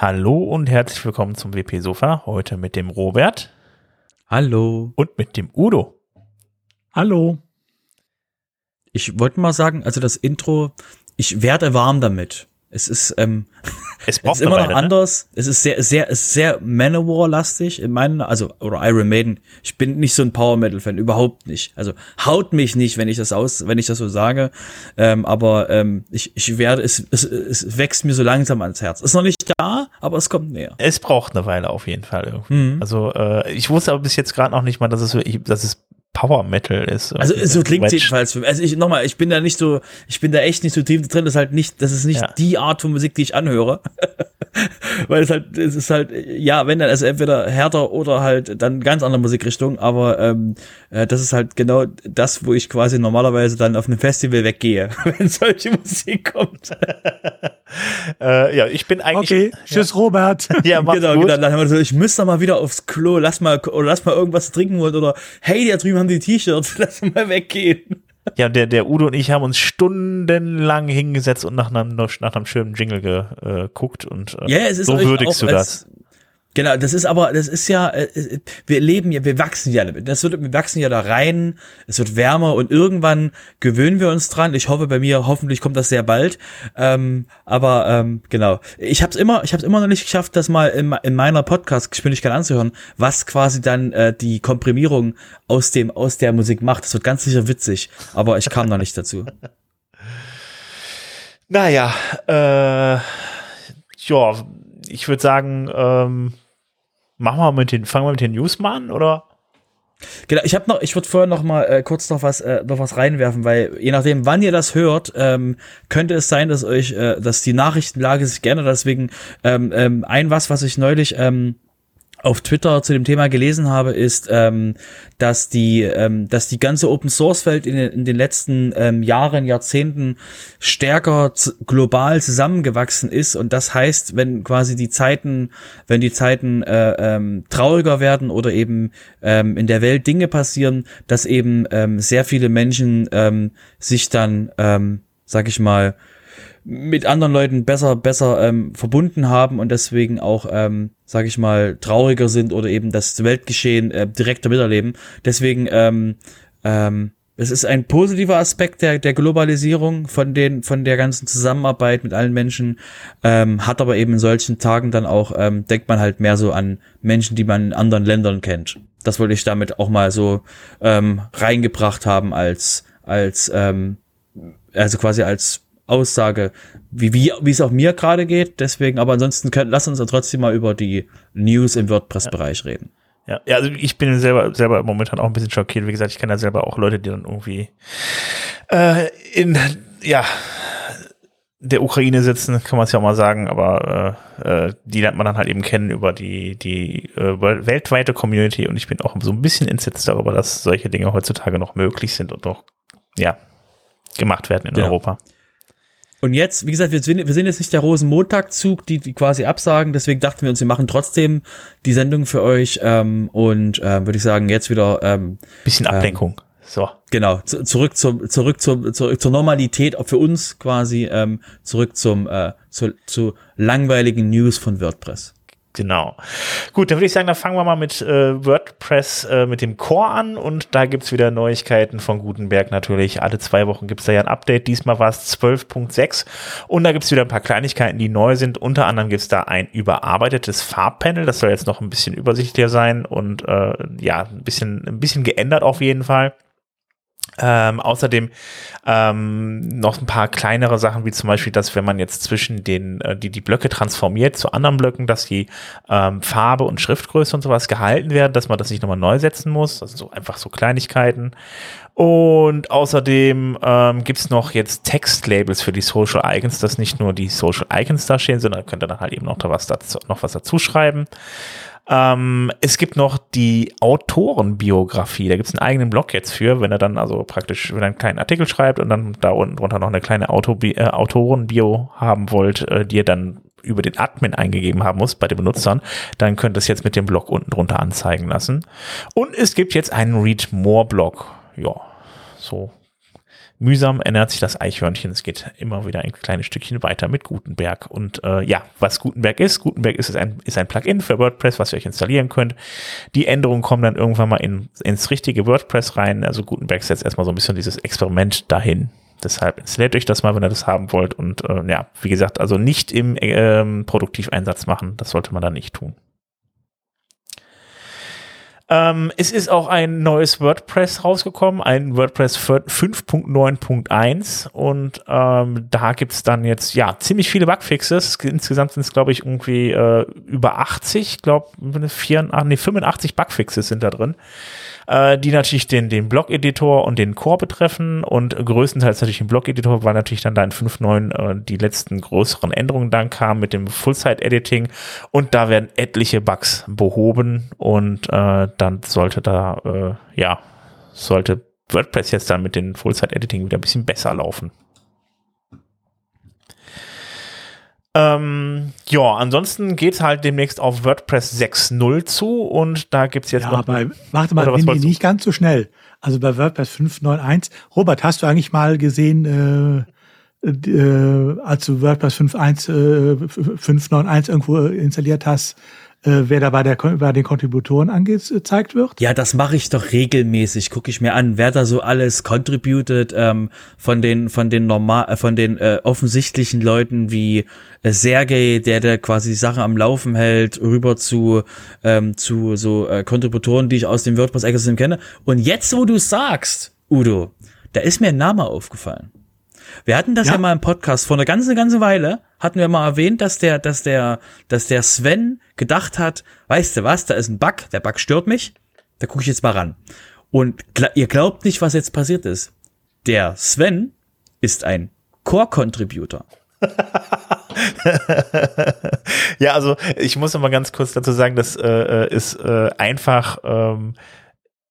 Hallo und herzlich willkommen zum WP Sofa. Heute mit dem Robert. Hallo. Und mit dem Udo. Hallo. Ich wollte mal sagen, also das Intro, ich werde warm damit. Es ist, ähm, es, es ist immer noch ne? anders. Es ist sehr, sehr, es ist sehr Manowar-lastig in meinen, also, oder Iron Maiden. Ich bin nicht so ein Power Metal-Fan, überhaupt nicht. Also, haut mich nicht, wenn ich das aus, wenn ich das so sage. Ähm, aber, ähm, ich, ich werde, es, es, es wächst mir so langsam ans Herz. Ist noch nicht da, aber es kommt näher. Es braucht eine Weile auf jeden Fall. Mhm. Also, äh, ich wusste aber bis jetzt gerade noch nicht mal, dass es, dass es Power Metal ist. Also so klingt es jedenfalls für mich. Also ich nochmal, ich bin da nicht so, ich bin da echt nicht so tief drin. Das ist halt nicht, das ist nicht ja. die Art von Musik, die ich anhöre. Weil es halt, es ist halt, ja, wenn dann, also entweder härter oder halt dann ganz andere Musikrichtung, aber ähm, äh, das ist halt genau das, wo ich quasi normalerweise dann auf einem Festival weggehe, wenn solche Musik kommt. äh, ja, ich bin eigentlich. Okay, tschüss ja. Robert. ja, mach's genau, gut. genau. Dann haben wir so, ich müsste mal wieder aufs Klo, lass mal, oder lass mal irgendwas trinken wollen oder hey, da drüben haben die T-Shirts, lass mal weggehen. Ja, der, der Udo und ich haben uns stundenlang hingesetzt und nach einem, nach einem schönen Jingle geguckt und äh, ja, es ist so würdigst du das. Genau, das ist aber, das ist ja, äh, äh, wir leben ja, wir wachsen ja damit. Das wird, wir wachsen ja da rein, es wird wärmer und irgendwann gewöhnen wir uns dran. Ich hoffe, bei mir, hoffentlich kommt das sehr bald. Ähm, aber ähm, genau, ich habe es immer, ich habe immer noch nicht geschafft, das mal in, in meiner Podcast-Geschwindigkeit anzuhören, was quasi dann äh, die Komprimierung aus dem aus der Musik macht. Das wird ganz sicher witzig, aber ich kam noch nicht dazu. Naja, äh, ja, ich würde sagen, ähm, Machen wir mit den, fangen wir mit den News mal an, oder? Genau, ich habe noch, ich würde vorher noch mal äh, kurz noch was, äh, noch was reinwerfen, weil je nachdem, wann ihr das hört, ähm, könnte es sein, dass euch, äh, dass die Nachrichtenlage sich gerne deswegen ähm, ähm, ein was, was ich neulich ähm, auf Twitter zu dem Thema gelesen habe, ist, ähm, dass die, ähm, dass die ganze Open Source Welt in, in den letzten ähm, Jahren, Jahrzehnten stärker global zusammengewachsen ist. Und das heißt, wenn quasi die Zeiten, wenn die Zeiten äh, ähm, trauriger werden oder eben ähm, in der Welt Dinge passieren, dass eben ähm, sehr viele Menschen ähm, sich dann, ähm, sag ich mal, mit anderen Leuten besser besser ähm, verbunden haben und deswegen auch ähm, sage ich mal trauriger sind oder eben das Weltgeschehen äh, direkter miterleben. Deswegen ähm, ähm, es ist ein positiver Aspekt der, der Globalisierung von den von der ganzen Zusammenarbeit mit allen Menschen ähm, hat aber eben in solchen Tagen dann auch ähm, denkt man halt mehr so an Menschen die man in anderen Ländern kennt. Das wollte ich damit auch mal so ähm, reingebracht haben als als ähm, also quasi als Aussage, wie, wie, wie es auch mir gerade geht. Deswegen, aber ansonsten können, lass uns dann trotzdem mal über die News im WordPress-Bereich ja. reden. Ja, ja, also ich bin selber, selber momentan auch ein bisschen schockiert. Wie gesagt, ich kenne ja selber auch Leute, die dann irgendwie äh, in, ja, der Ukraine sitzen, kann man es ja auch mal sagen, aber äh, äh, die lernt man dann halt eben kennen über die, die äh, weltweite Community und ich bin auch so ein bisschen entsetzt darüber, dass solche Dinge heutzutage noch möglich sind und noch, ja, gemacht werden in ja. Europa. Und jetzt, wie gesagt, wir sind, wir sind jetzt nicht der Rosenmontagzug, die, die quasi absagen, deswegen dachten wir uns, wir machen trotzdem die Sendung für euch ähm, und ähm, würde ich sagen, jetzt wieder ähm, bisschen ähm, Ablenkung. So. Genau, zu, zurück zum zurück zum zurück zur Normalität auch für uns quasi ähm, zurück zum äh, zu, zu langweiligen News von WordPress. Genau. Gut, dann würde ich sagen, dann fangen wir mal mit äh, WordPress äh, mit dem Core an und da gibt's wieder Neuigkeiten von Gutenberg natürlich. Alle zwei Wochen gibt's da ja ein Update. Diesmal war es 12.6 und da gibt's wieder ein paar Kleinigkeiten, die neu sind. Unter anderem gibt's da ein überarbeitetes Farbpanel. Das soll jetzt noch ein bisschen übersichtlicher sein und äh, ja, ein bisschen, ein bisschen geändert auf jeden Fall. Ähm, außerdem ähm, noch ein paar kleinere Sachen, wie zum Beispiel, dass wenn man jetzt zwischen den, äh, die, die Blöcke transformiert zu anderen Blöcken, dass die ähm, Farbe und Schriftgröße und sowas gehalten werden, dass man das nicht nochmal neu setzen muss. Also so einfach so Kleinigkeiten. Und außerdem ähm, gibt noch jetzt Textlabels für die Social Icons, dass nicht nur die Social Icons da stehen, sondern könnt ihr dann halt eben noch, da was dazu, noch was dazu schreiben. Ähm, es gibt noch die Autorenbiografie. Da gibt es einen eigenen Blog jetzt für, wenn er dann also praktisch, wenn er einen kleinen Artikel schreibt und dann da unten drunter noch eine kleine Autobi äh, Autorenbio haben wollt, äh, die ihr dann über den Admin eingegeben haben muss bei den Benutzern, dann könnt ihr es jetzt mit dem Blog unten drunter anzeigen lassen. Und es gibt jetzt einen Read More Blog. Ja, so mühsam ernährt sich das Eichhörnchen. Es geht immer wieder ein kleines Stückchen weiter mit Gutenberg. Und äh, ja, was Gutenberg ist, Gutenberg ist ein, ist ein Plugin für WordPress, was ihr euch installieren könnt. Die Änderungen kommen dann irgendwann mal in, ins richtige WordPress rein. Also Gutenberg setzt erstmal so ein bisschen dieses Experiment dahin. Deshalb installiert euch das mal, wenn ihr das haben wollt. Und äh, ja, wie gesagt, also nicht im ähm, Produktiveinsatz machen. Das sollte man da nicht tun. Ähm, es ist auch ein neues WordPress rausgekommen, ein WordPress 5.9.1 und ähm, da gibt's dann jetzt ja ziemlich viele Bugfixes. Insgesamt sind es, glaube ich, irgendwie äh, über 80, ich glaube, nee, 85 Bugfixes sind da drin äh, die natürlich den, den Blog-Editor und den Core betreffen. Und größtenteils natürlich den Blog-Editor, weil natürlich dann da in 5.9 äh, die letzten größeren Änderungen dann kamen mit dem Full-Site-Editing. Und da werden etliche Bugs behoben. Und äh, dann sollte da, äh, ja, sollte WordPress jetzt dann mit den Full-Site-Editing wieder ein bisschen besser laufen. Ähm, ja, ansonsten geht's halt demnächst auf WordPress 6.0 zu und da gibt's jetzt ja, noch. Bei, warte mal, Winnie, nicht ganz so schnell. Also bei WordPress 5.9.1. Robert, hast du eigentlich mal gesehen, äh, äh, als du WordPress 5.1, äh, 5.9.1 irgendwo installiert hast, äh, wer da bei, der, bei den Kontributoren angezeigt wird? Ja, das mache ich doch regelmäßig. Gucke ich mir an, wer da so alles contributed ähm, von den von den normal äh, von den äh, offensichtlichen Leuten wie äh, Sergey, der der quasi Sachen am Laufen hält, rüber zu ähm, zu so äh, Kontributoren, die ich aus dem WordPress Ecosystem kenne. Und jetzt, wo du sagst, Udo, da ist mir ein Name aufgefallen. Wir hatten das ja. ja mal im Podcast vor einer ganzen, ganze Weile, hatten wir mal erwähnt, dass der, dass der, dass der Sven gedacht hat, weißt du was, da ist ein Bug, der Bug stört mich, da gucke ich jetzt mal ran. Und ihr glaubt nicht, was jetzt passiert ist. Der Sven ist ein Core-Contributor. ja, also ich muss noch mal ganz kurz dazu sagen, das äh, äh ist äh, einfach ähm,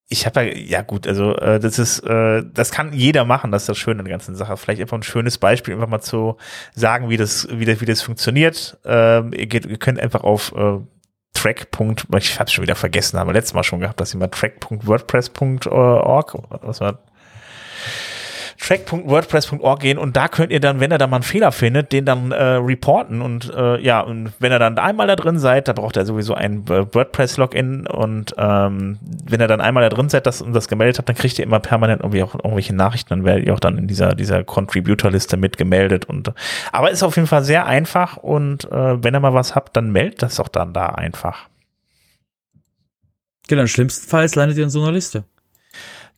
ich habe ja, ja gut, also äh, das ist, äh, das kann jeder machen, das ist das Schöne an der ganzen Sache. Vielleicht einfach ein schönes Beispiel, einfach mal zu sagen, wie das, wie das, wie das funktioniert. Ähm, ihr, geht, ihr könnt einfach auf äh, track. Ich habe schon wieder vergessen, haben wir letztes Mal schon gehabt, dass mal track.wordpress.org, was war track.wordpress.org gehen und da könnt ihr dann, wenn er da mal einen Fehler findet, den dann äh, reporten und äh, ja, und wenn ihr dann einmal da drin seid, da braucht er sowieso ein äh, WordPress-Login und ähm, wenn ihr dann einmal da drin seid das, und das gemeldet habt, dann kriegt ihr immer permanent irgendwie auch irgendwelche Nachrichten, dann werdet ihr auch dann in dieser, dieser Contributor-Liste mitgemeldet und aber ist auf jeden Fall sehr einfach und äh, wenn ihr mal was habt, dann meldet das auch dann da einfach. Genau, schlimmstenfalls landet ihr in so einer Liste.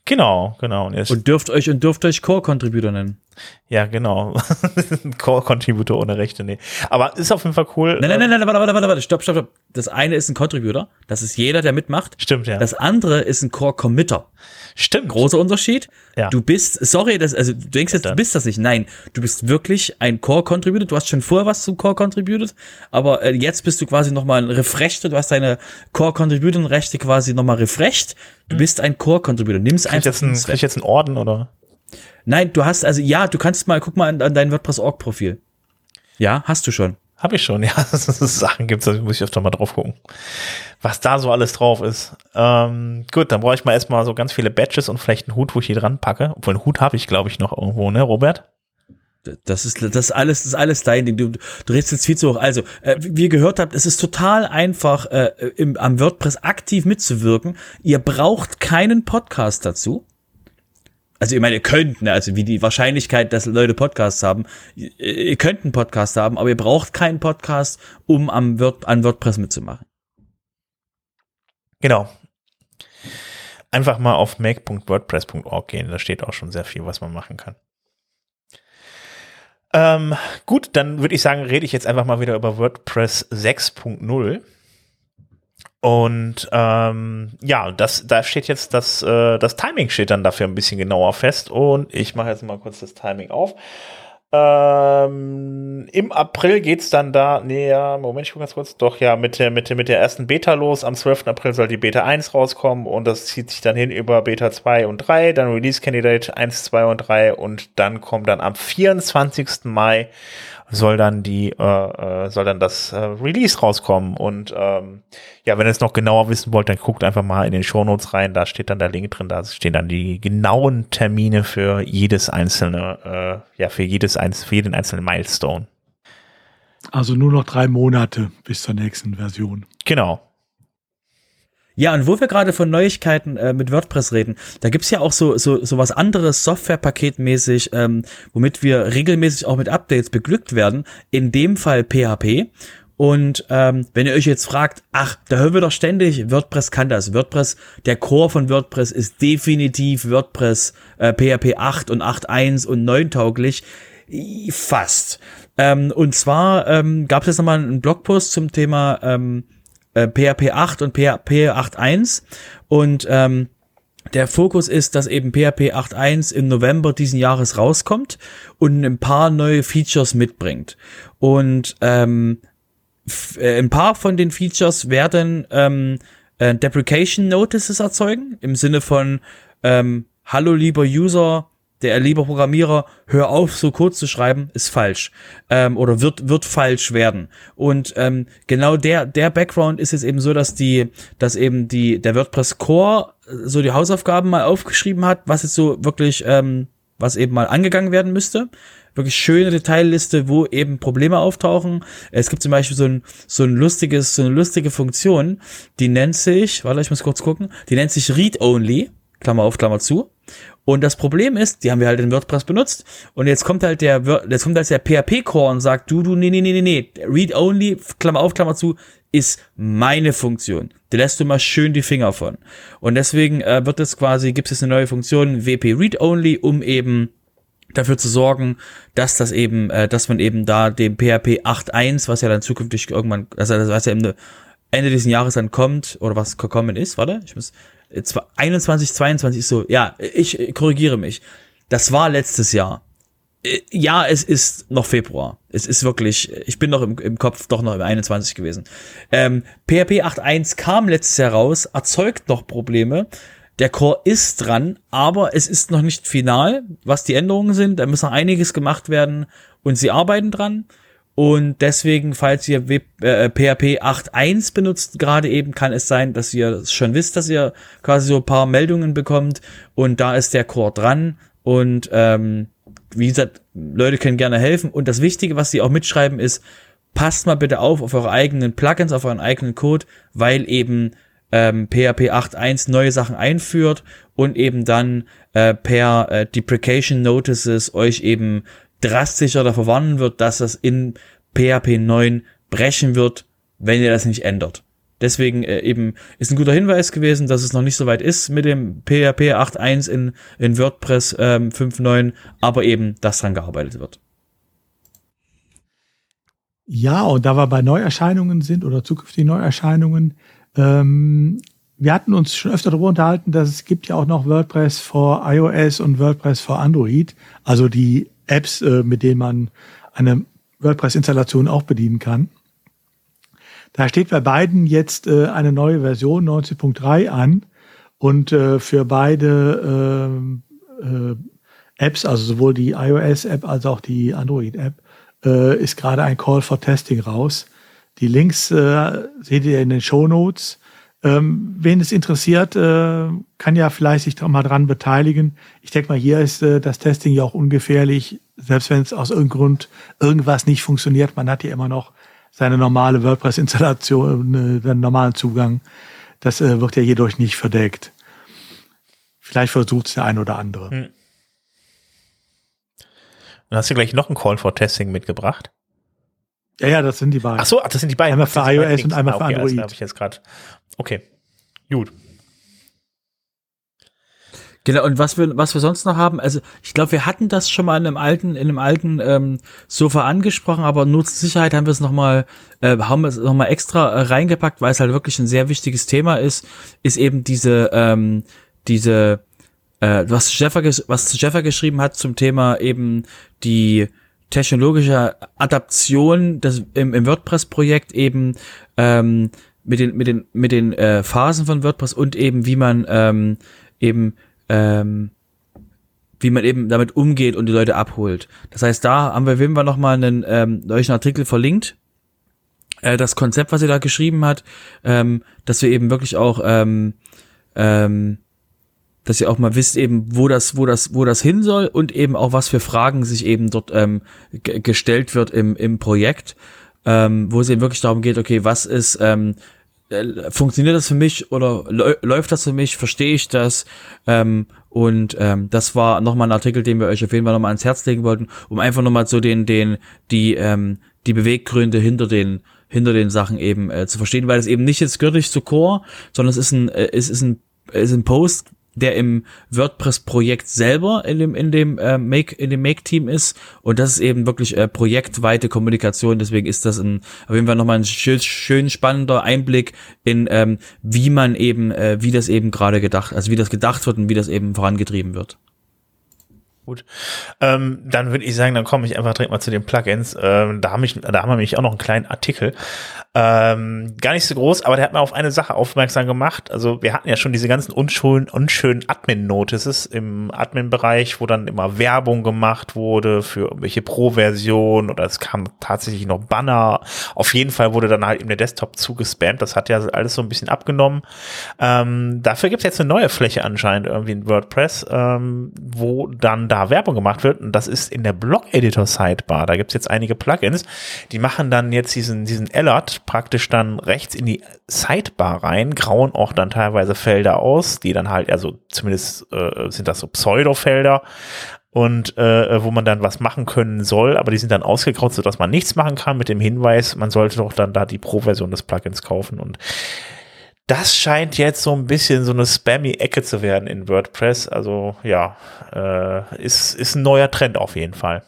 Genau, genau. Und, und dürft euch und dürft euch Core-Contributor nennen. Ja, genau. Core-Contributor ohne Rechte, nee. Aber ist auf jeden Fall cool. Nein, nein, nein, nein, warte, warte, warte, warte, stopp, stopp, stopp. Das eine ist ein Contributor. Das ist jeder, der mitmacht. Stimmt, ja. Das andere ist ein Core-Committer. Stimmt. Großer Unterschied. Ja. Du bist, sorry, das, also du denkst jetzt, du bist das nicht. Nein, du bist wirklich ein Core-Contributor. Du hast schon vorher was zum Core-Contributed, aber äh, jetzt bist du quasi nochmal ein refreshed. Du hast deine Core-Contributing-Rechte quasi nochmal refreshed. Du hm. bist ein Core-Contributor. Nimm's krieg einfach. Jetzt ein, krieg ich jetzt einen Orden, oder? Nein, du hast, also ja, du kannst mal, guck mal an, an dein WordPress-Org-Profil. Ja, hast du schon. Habe ich schon, ja. Sachen gibt's, da muss ich öfter mal drauf gucken. Was da so alles drauf ist. Ähm, gut, dann brauche ich mal erstmal so ganz viele Badges und vielleicht einen Hut, wo ich hier dran packe. Obwohl einen Hut habe ich, glaube ich, noch irgendwo, ne, Robert? Das ist das alles, das ist alles dein Ding. Du, du redest jetzt viel zu hoch. Also, äh, wie ihr gehört habt, es ist total einfach, äh, im, am WordPress aktiv mitzuwirken. Ihr braucht keinen Podcast dazu also ich meine, ihr könnt, ne, also wie die Wahrscheinlichkeit, dass Leute Podcasts haben, ihr könnt einen Podcast haben, aber ihr braucht keinen Podcast, um am Word, an WordPress mitzumachen. Genau. Einfach mal auf make.wordpress.org gehen, da steht auch schon sehr viel, was man machen kann. Ähm, gut, dann würde ich sagen, rede ich jetzt einfach mal wieder über WordPress 6.0. Und ähm, ja, das, da steht jetzt das, äh, das Timing steht dann dafür ein bisschen genauer fest. Und ich mache jetzt mal kurz das Timing auf. Ähm, Im April geht's dann da, nee, ja, Moment, ich gucke ganz kurz. Doch, ja, mit der, mit, der, mit der ersten Beta los. Am 12. April soll die Beta 1 rauskommen und das zieht sich dann hin über Beta 2 und 3, dann Release Candidate 1, 2 und 3 und dann kommt dann am 24. Mai soll dann die, äh, äh, soll dann das äh, Release rauskommen. Und ähm, ja, wenn ihr es noch genauer wissen wollt, dann guckt einfach mal in den Shownotes rein, da steht dann der Link drin, da stehen dann die genauen Termine für jedes einzelne, äh, ja, für jedes eins, für jeden einzelnen Milestone. Also nur noch drei Monate bis zur nächsten Version. Genau. Ja, und wo wir gerade von Neuigkeiten äh, mit WordPress reden, da gibt's ja auch so, so, so was anderes Softwarepaketmäßig, ähm, womit wir regelmäßig auch mit Updates beglückt werden. In dem Fall PHP. Und ähm, wenn ihr euch jetzt fragt, ach, da hören wir doch ständig, WordPress kann das. WordPress, der Core von WordPress ist definitiv WordPress äh, PHP 8 und 8.1 und 9 tauglich. Fast. Ähm, und zwar ähm, gab es jetzt nochmal einen Blogpost zum Thema ähm, äh, PHP 8 und PHP 8.1 und ähm, der Fokus ist, dass eben PHP 8.1 im November diesen Jahres rauskommt und ein paar neue Features mitbringt. Und ähm, äh, ein paar von den Features werden ähm, äh, Deprecation Notices erzeugen, im Sinne von ähm, Hallo lieber User, der lieber Programmierer, hör auf, so kurz zu schreiben, ist falsch ähm, oder wird wird falsch werden. Und ähm, genau der der Background ist jetzt eben so, dass die, dass eben die der WordPress Core so die Hausaufgaben mal aufgeschrieben hat, was jetzt so wirklich ähm, was eben mal angegangen werden müsste. Wirklich schöne Detailliste, wo eben Probleme auftauchen. Es gibt zum Beispiel so ein, so ein lustiges, so eine lustige Funktion, die nennt sich, warte, ich muss kurz gucken, die nennt sich Read Only, Klammer auf, Klammer zu. Und das Problem ist, die haben wir halt in WordPress benutzt und jetzt kommt halt der, jetzt kommt halt der PHP-Core und sagt, du, du, nee, nee, nee, nee, nee, Read Only, Klammer auf, Klammer zu, ist meine Funktion. Da lässt du mal schön die Finger von. Und deswegen äh, wird es quasi, gibt es eine neue Funktion, WP Read Only, um eben dafür zu sorgen, dass das eben, äh, dass man eben da dem PHP 8.1, was ja dann zukünftig irgendwann, also das was ja Ende, Ende dieses Jahres dann kommt, oder was gekommen ist, warte, ich muss, 21, 22 ist so, ja, ich korrigiere mich. Das war letztes Jahr. Äh, ja, es ist noch Februar. Es ist wirklich, ich bin noch im, im Kopf doch noch im 21 gewesen. Ähm, PHP 8.1 kam letztes Jahr raus, erzeugt noch Probleme. Der Core ist dran, aber es ist noch nicht final, was die Änderungen sind. Da muss noch einiges gemacht werden und sie arbeiten dran. Und deswegen, falls ihr w äh, PHP 8.1 benutzt, gerade eben, kann es sein, dass ihr schon wisst, dass ihr quasi so ein paar Meldungen bekommt. Und da ist der Core dran. Und ähm, wie gesagt, Leute können gerne helfen. Und das Wichtige, was sie auch mitschreiben, ist, passt mal bitte auf auf eure eigenen Plugins, auf euren eigenen Code, weil eben ähm, PHP 8.1 neue Sachen einführt und eben dann äh, per äh, Deprecation Notices euch eben drastischer davor warnen wird, dass das in PHP 9 brechen wird, wenn ihr das nicht ändert. Deswegen äh, eben ist ein guter Hinweis gewesen, dass es noch nicht so weit ist mit dem PHP 8.1 in, in WordPress ähm, 5.9, aber eben, dass dran gearbeitet wird. Ja, und da wir bei Neuerscheinungen sind oder zukünftigen Neuerscheinungen, ähm, wir hatten uns schon öfter darüber unterhalten, dass es gibt ja auch noch WordPress for iOS und WordPress for Android, also die Apps, äh, mit denen man eine WordPress-Installation auch bedienen kann. Da steht bei beiden jetzt äh, eine neue Version 19.3 an und äh, für beide äh, äh, Apps, also sowohl die iOS-App als auch die Android-App, äh, ist gerade ein Call for Testing raus. Die Links äh, seht ihr in den Show Notes. Ähm, wen es interessiert, äh, kann ja vielleicht sich mal dran beteiligen. Ich denke mal, hier ist äh, das Testing ja auch ungefährlich, selbst wenn es aus irgendeinem Grund irgendwas nicht funktioniert. Man hat ja immer noch seine normale WordPress-Installation, äh, den normalen Zugang. Das äh, wird ja hierdurch nicht verdeckt. Vielleicht versucht es der ein oder andere. Hm. Dann hast du gleich noch einen Call for Testing mitgebracht. Ja, ja, das sind die beiden. Ach so, das sind die beiden. Einmal für iOS und einmal ah, okay, für Android. habe ich jetzt gerade. Okay, gut. Genau, und was wir, was wir sonst noch haben, also ich glaube, wir hatten das schon mal in einem alten, in einem alten ähm, Sofa angesprochen, aber nur zur Sicherheit haben wir es nochmal, äh, haben wir es nochmal extra äh, reingepackt, weil es halt wirklich ein sehr wichtiges Thema ist, ist eben diese, ähm, diese, äh, was Jeffer, was Jeffer geschrieben hat zum Thema eben die technologische Adaption des, im, im WordPress-Projekt eben ähm, mit den mit den mit den äh, Phasen von WordPress und eben wie man ähm, eben ähm, wie man eben damit umgeht und die Leute abholt. Das heißt, da haben wir Wim noch mal einen ähm, neuen Artikel verlinkt. Äh, das Konzept, was er da geschrieben hat, ähm, dass wir eben wirklich auch ähm, ähm, dass ihr auch mal wisst eben, wo das, wo das, wo das hin soll und eben auch was für Fragen sich eben dort ähm, gestellt wird im, im Projekt, ähm, wo es eben wirklich darum geht, okay, was ist, ähm, äh, funktioniert das für mich oder läuft das für mich, verstehe ich das? Ähm, und ähm, das war nochmal ein Artikel, den wir euch auf jeden Fall nochmal ans Herz legen wollten, um einfach nochmal so den, den, die, ähm, die Beweggründe hinter den, hinter den Sachen eben äh, zu verstehen, weil es eben nicht jetzt göttlich zu Core, sondern es ist ein, äh, es ist ein, es ist ein Post, der im WordPress-Projekt selber in dem in dem äh, Make in dem Make-Team ist und das ist eben wirklich äh, projektweite Kommunikation. Deswegen ist das ein auf jeden Fall nochmal ein schön, schön spannender Einblick in ähm, wie man eben äh, wie das eben gerade gedacht, also wie das gedacht wird und wie das eben vorangetrieben wird. Gut. Ähm, dann würde ich sagen, dann komme ich einfach direkt mal zu den Plugins. Ähm, da, haben ich, da haben wir nämlich auch noch einen kleinen Artikel. Ähm, gar nicht so groß, aber der hat mir auf eine Sache aufmerksam gemacht. Also wir hatten ja schon diese ganzen unschönen, unschönen Admin-Notices im Admin-Bereich, wo dann immer Werbung gemacht wurde für irgendwelche Pro-Versionen oder es kam tatsächlich noch Banner. Auf jeden Fall wurde dann halt eben der Desktop zugespammt. Das hat ja alles so ein bisschen abgenommen. Ähm, dafür gibt es jetzt eine neue Fläche anscheinend irgendwie in WordPress, ähm, wo dann da Werbung gemacht wird. Und das ist in der Blog-Editor-Sidebar. Da gibt es jetzt einige Plugins, die machen dann jetzt diesen, diesen Alert praktisch dann rechts in die Sidebar rein, grauen auch dann teilweise Felder aus, die dann halt, also zumindest äh, sind das so Pseudo-Felder und äh, wo man dann was machen können soll, aber die sind dann ausgegraut, sodass man nichts machen kann mit dem Hinweis, man sollte doch dann da die Pro-Version des Plugins kaufen und das scheint jetzt so ein bisschen so eine spammy-Ecke zu werden in WordPress. Also ja, äh, ist, ist ein neuer Trend auf jeden Fall.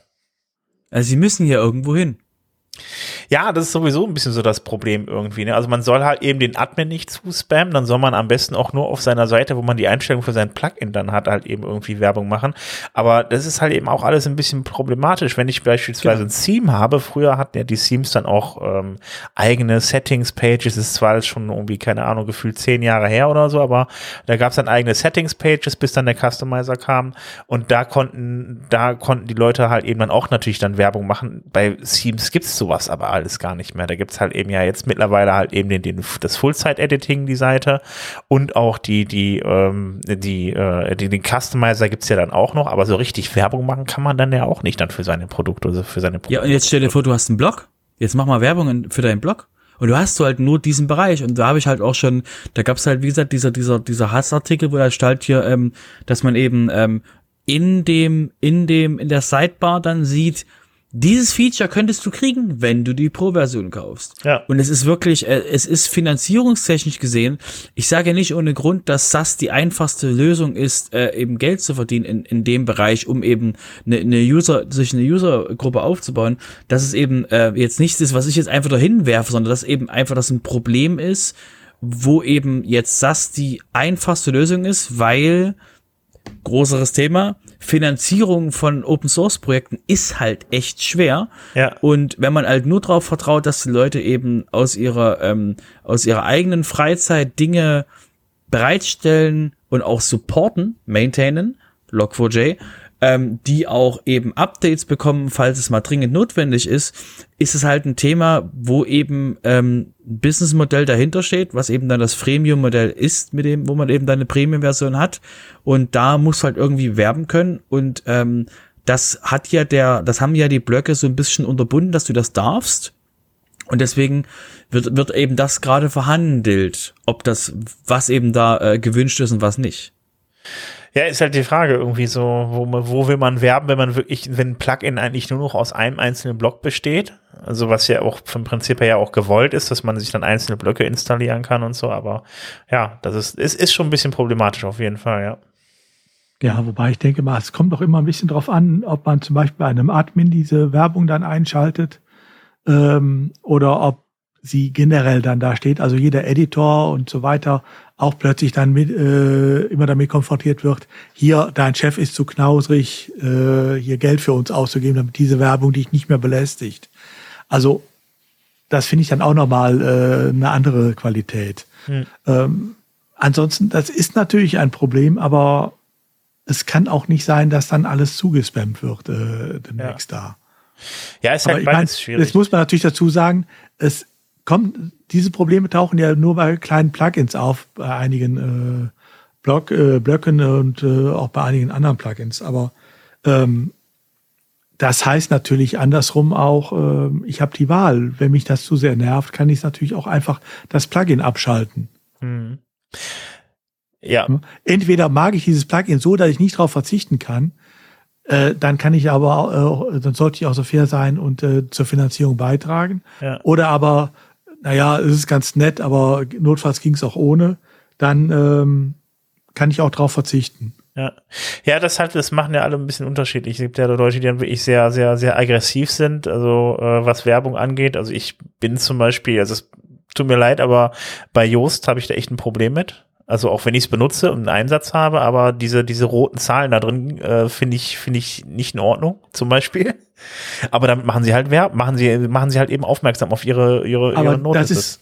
Also sie müssen ja irgendwo hin. Ja, das ist sowieso ein bisschen so das Problem irgendwie. Ne? Also man soll halt eben den Admin nicht zuspammen, dann soll man am besten auch nur auf seiner Seite, wo man die Einstellung für sein Plugin dann hat, halt eben irgendwie Werbung machen. Aber das ist halt eben auch alles ein bisschen problematisch, wenn ich beispielsweise genau. ein Theme habe. Früher hatten ja die Themes dann auch ähm, eigene Settings-Pages. ist zwar schon irgendwie, keine Ahnung, gefühlt zehn Jahre her oder so, aber da gab es dann eigene Settings-Pages, bis dann der Customizer kam. Und da konnten, da konnten die Leute halt eben dann auch natürlich dann Werbung machen. Bei Themes gibt's sowas aber alles gar nicht mehr. Da gibt's halt eben ja jetzt mittlerweile halt eben den, den das Full-Site-Editing, die Seite und auch die, die, ähm, die, äh, die, den Customizer gibt's ja dann auch noch, aber so richtig Werbung machen kann man dann ja auch nicht dann für seine Produkte, also für seine Produkte. Ja, und jetzt stell dir vor, du hast einen Blog. Jetzt mach mal Werbung für deinen Blog. Und du hast so halt nur diesen Bereich. Und da habe ich halt auch schon, da gab's halt, wie gesagt, dieser, dieser, dieser Hassartikel, wo er stellt hier, ähm, dass man eben ähm, in dem, in dem, in der Sidebar dann sieht, dieses Feature könntest du kriegen, wenn du die Pro-Version kaufst. Ja. Und es ist wirklich, äh, es ist finanzierungstechnisch gesehen, ich sage nicht ohne Grund, dass SAS die einfachste Lösung ist, äh, eben Geld zu verdienen in, in dem Bereich, um eben eine, eine User, sich eine Usergruppe aufzubauen, dass es eben äh, jetzt nichts ist, was ich jetzt einfach dahin werfe, sondern dass eben einfach das ein Problem ist, wo eben jetzt SAS die einfachste Lösung ist, weil größeres Thema, Finanzierung von Open Source Projekten ist halt echt schwer. Ja. Und wenn man halt nur darauf vertraut, dass die Leute eben aus ihrer, ähm, aus ihrer eigenen Freizeit Dinge bereitstellen und auch supporten, maintainen, Log4j, ähm, die auch eben Updates bekommen, falls es mal dringend notwendig ist, ist es halt ein Thema, wo eben ähm, ein Businessmodell dahinter steht, was eben dann das Freemium-Modell ist, mit dem, wo man eben dann eine Premium-Version hat. Und da muss halt irgendwie werben können. Und ähm, das hat ja der, das haben ja die Blöcke so ein bisschen unterbunden, dass du das darfst. Und deswegen wird, wird eben das gerade verhandelt, ob das, was eben da äh, gewünscht ist und was nicht. Ja, ist halt die Frage irgendwie so, wo, wo will man werben, wenn man wirklich, wenn ein Plugin eigentlich nur noch aus einem einzelnen Block besteht? Also was ja auch vom Prinzip her ja auch gewollt ist, dass man sich dann einzelne Blöcke installieren kann und so, aber ja, das ist, ist, ist schon ein bisschen problematisch auf jeden Fall, ja. Ja, wobei ich denke mal, es kommt doch immer ein bisschen drauf an, ob man zum Beispiel bei einem Admin diese Werbung dann einschaltet ähm, oder ob sie generell dann da steht. Also jeder Editor und so weiter auch plötzlich dann mit, äh, immer damit konfrontiert wird, hier, dein Chef ist zu knausrig, äh, hier Geld für uns auszugeben, damit diese Werbung dich nicht mehr belästigt. Also das finde ich dann auch nochmal äh, eine andere Qualität. Hm. Ähm, ansonsten, das ist natürlich ein Problem, aber es kann auch nicht sein, dass dann alles zugespammt wird äh, demnächst ja. da. Ja, ist halt beides mein, schwierig. Jetzt muss man natürlich dazu sagen, es kommt, diese Probleme tauchen ja nur bei kleinen Plugins auf, bei einigen äh, Block, äh, Blöcken und äh, auch bei einigen anderen Plugins. Aber ähm, das heißt natürlich andersrum auch, äh, ich habe die Wahl. Wenn mich das zu sehr nervt, kann ich natürlich auch einfach das Plugin abschalten. Mhm. Ja. Entweder mag ich dieses Plugin so, dass ich nicht darauf verzichten kann, äh, dann kann ich aber, äh, dann sollte ich auch so fair sein und äh, zur Finanzierung beitragen. Ja. Oder aber, naja, es ist ganz nett, aber notfalls ging es auch ohne, dann ähm, kann ich auch darauf verzichten. Ja. ja, das halt, das machen ja alle ein bisschen unterschiedlich. Es gibt ja Leute, die dann wirklich sehr, sehr, sehr aggressiv sind, also äh, was Werbung angeht. Also ich bin zum Beispiel, also es tut mir leid, aber bei Joost habe ich da echt ein Problem mit. Also auch wenn ich es benutze und einen Einsatz habe, aber diese, diese roten Zahlen da drin äh, finde ich, finde ich nicht in Ordnung, zum Beispiel. Aber damit machen sie halt Werbung, machen sie, machen sie halt eben aufmerksam auf ihre, ihre, aber ihre Notices. Das ist,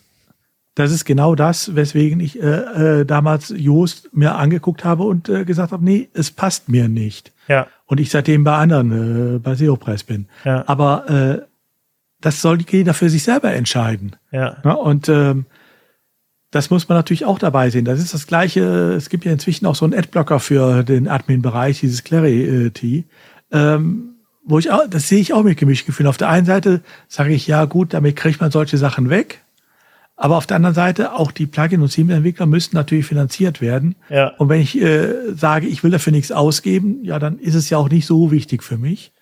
das ist genau das, weswegen ich äh, äh, damals Joost mir angeguckt habe und äh, gesagt habe, nee, es passt mir nicht. Ja. Und ich seitdem bei anderen, äh, bei SEO-Preis bin. Ja. Aber äh, das soll jeder für sich selber entscheiden. Ja. ja und ähm, das muss man natürlich auch dabei sehen. Das ist das Gleiche. Es gibt ja inzwischen auch so einen Adblocker für den Admin-Bereich, dieses Clarity, ähm, wo ich auch, das sehe ich auch mit gemischten Gefühlen. Auf der einen Seite sage ich, ja gut, damit kriegt man solche Sachen weg. Aber auf der anderen Seite, auch die Plugin- und Theme-Entwickler müssen natürlich finanziert werden. Ja. Und wenn ich äh, sage, ich will dafür nichts ausgeben, ja, dann ist es ja auch nicht so wichtig für mich.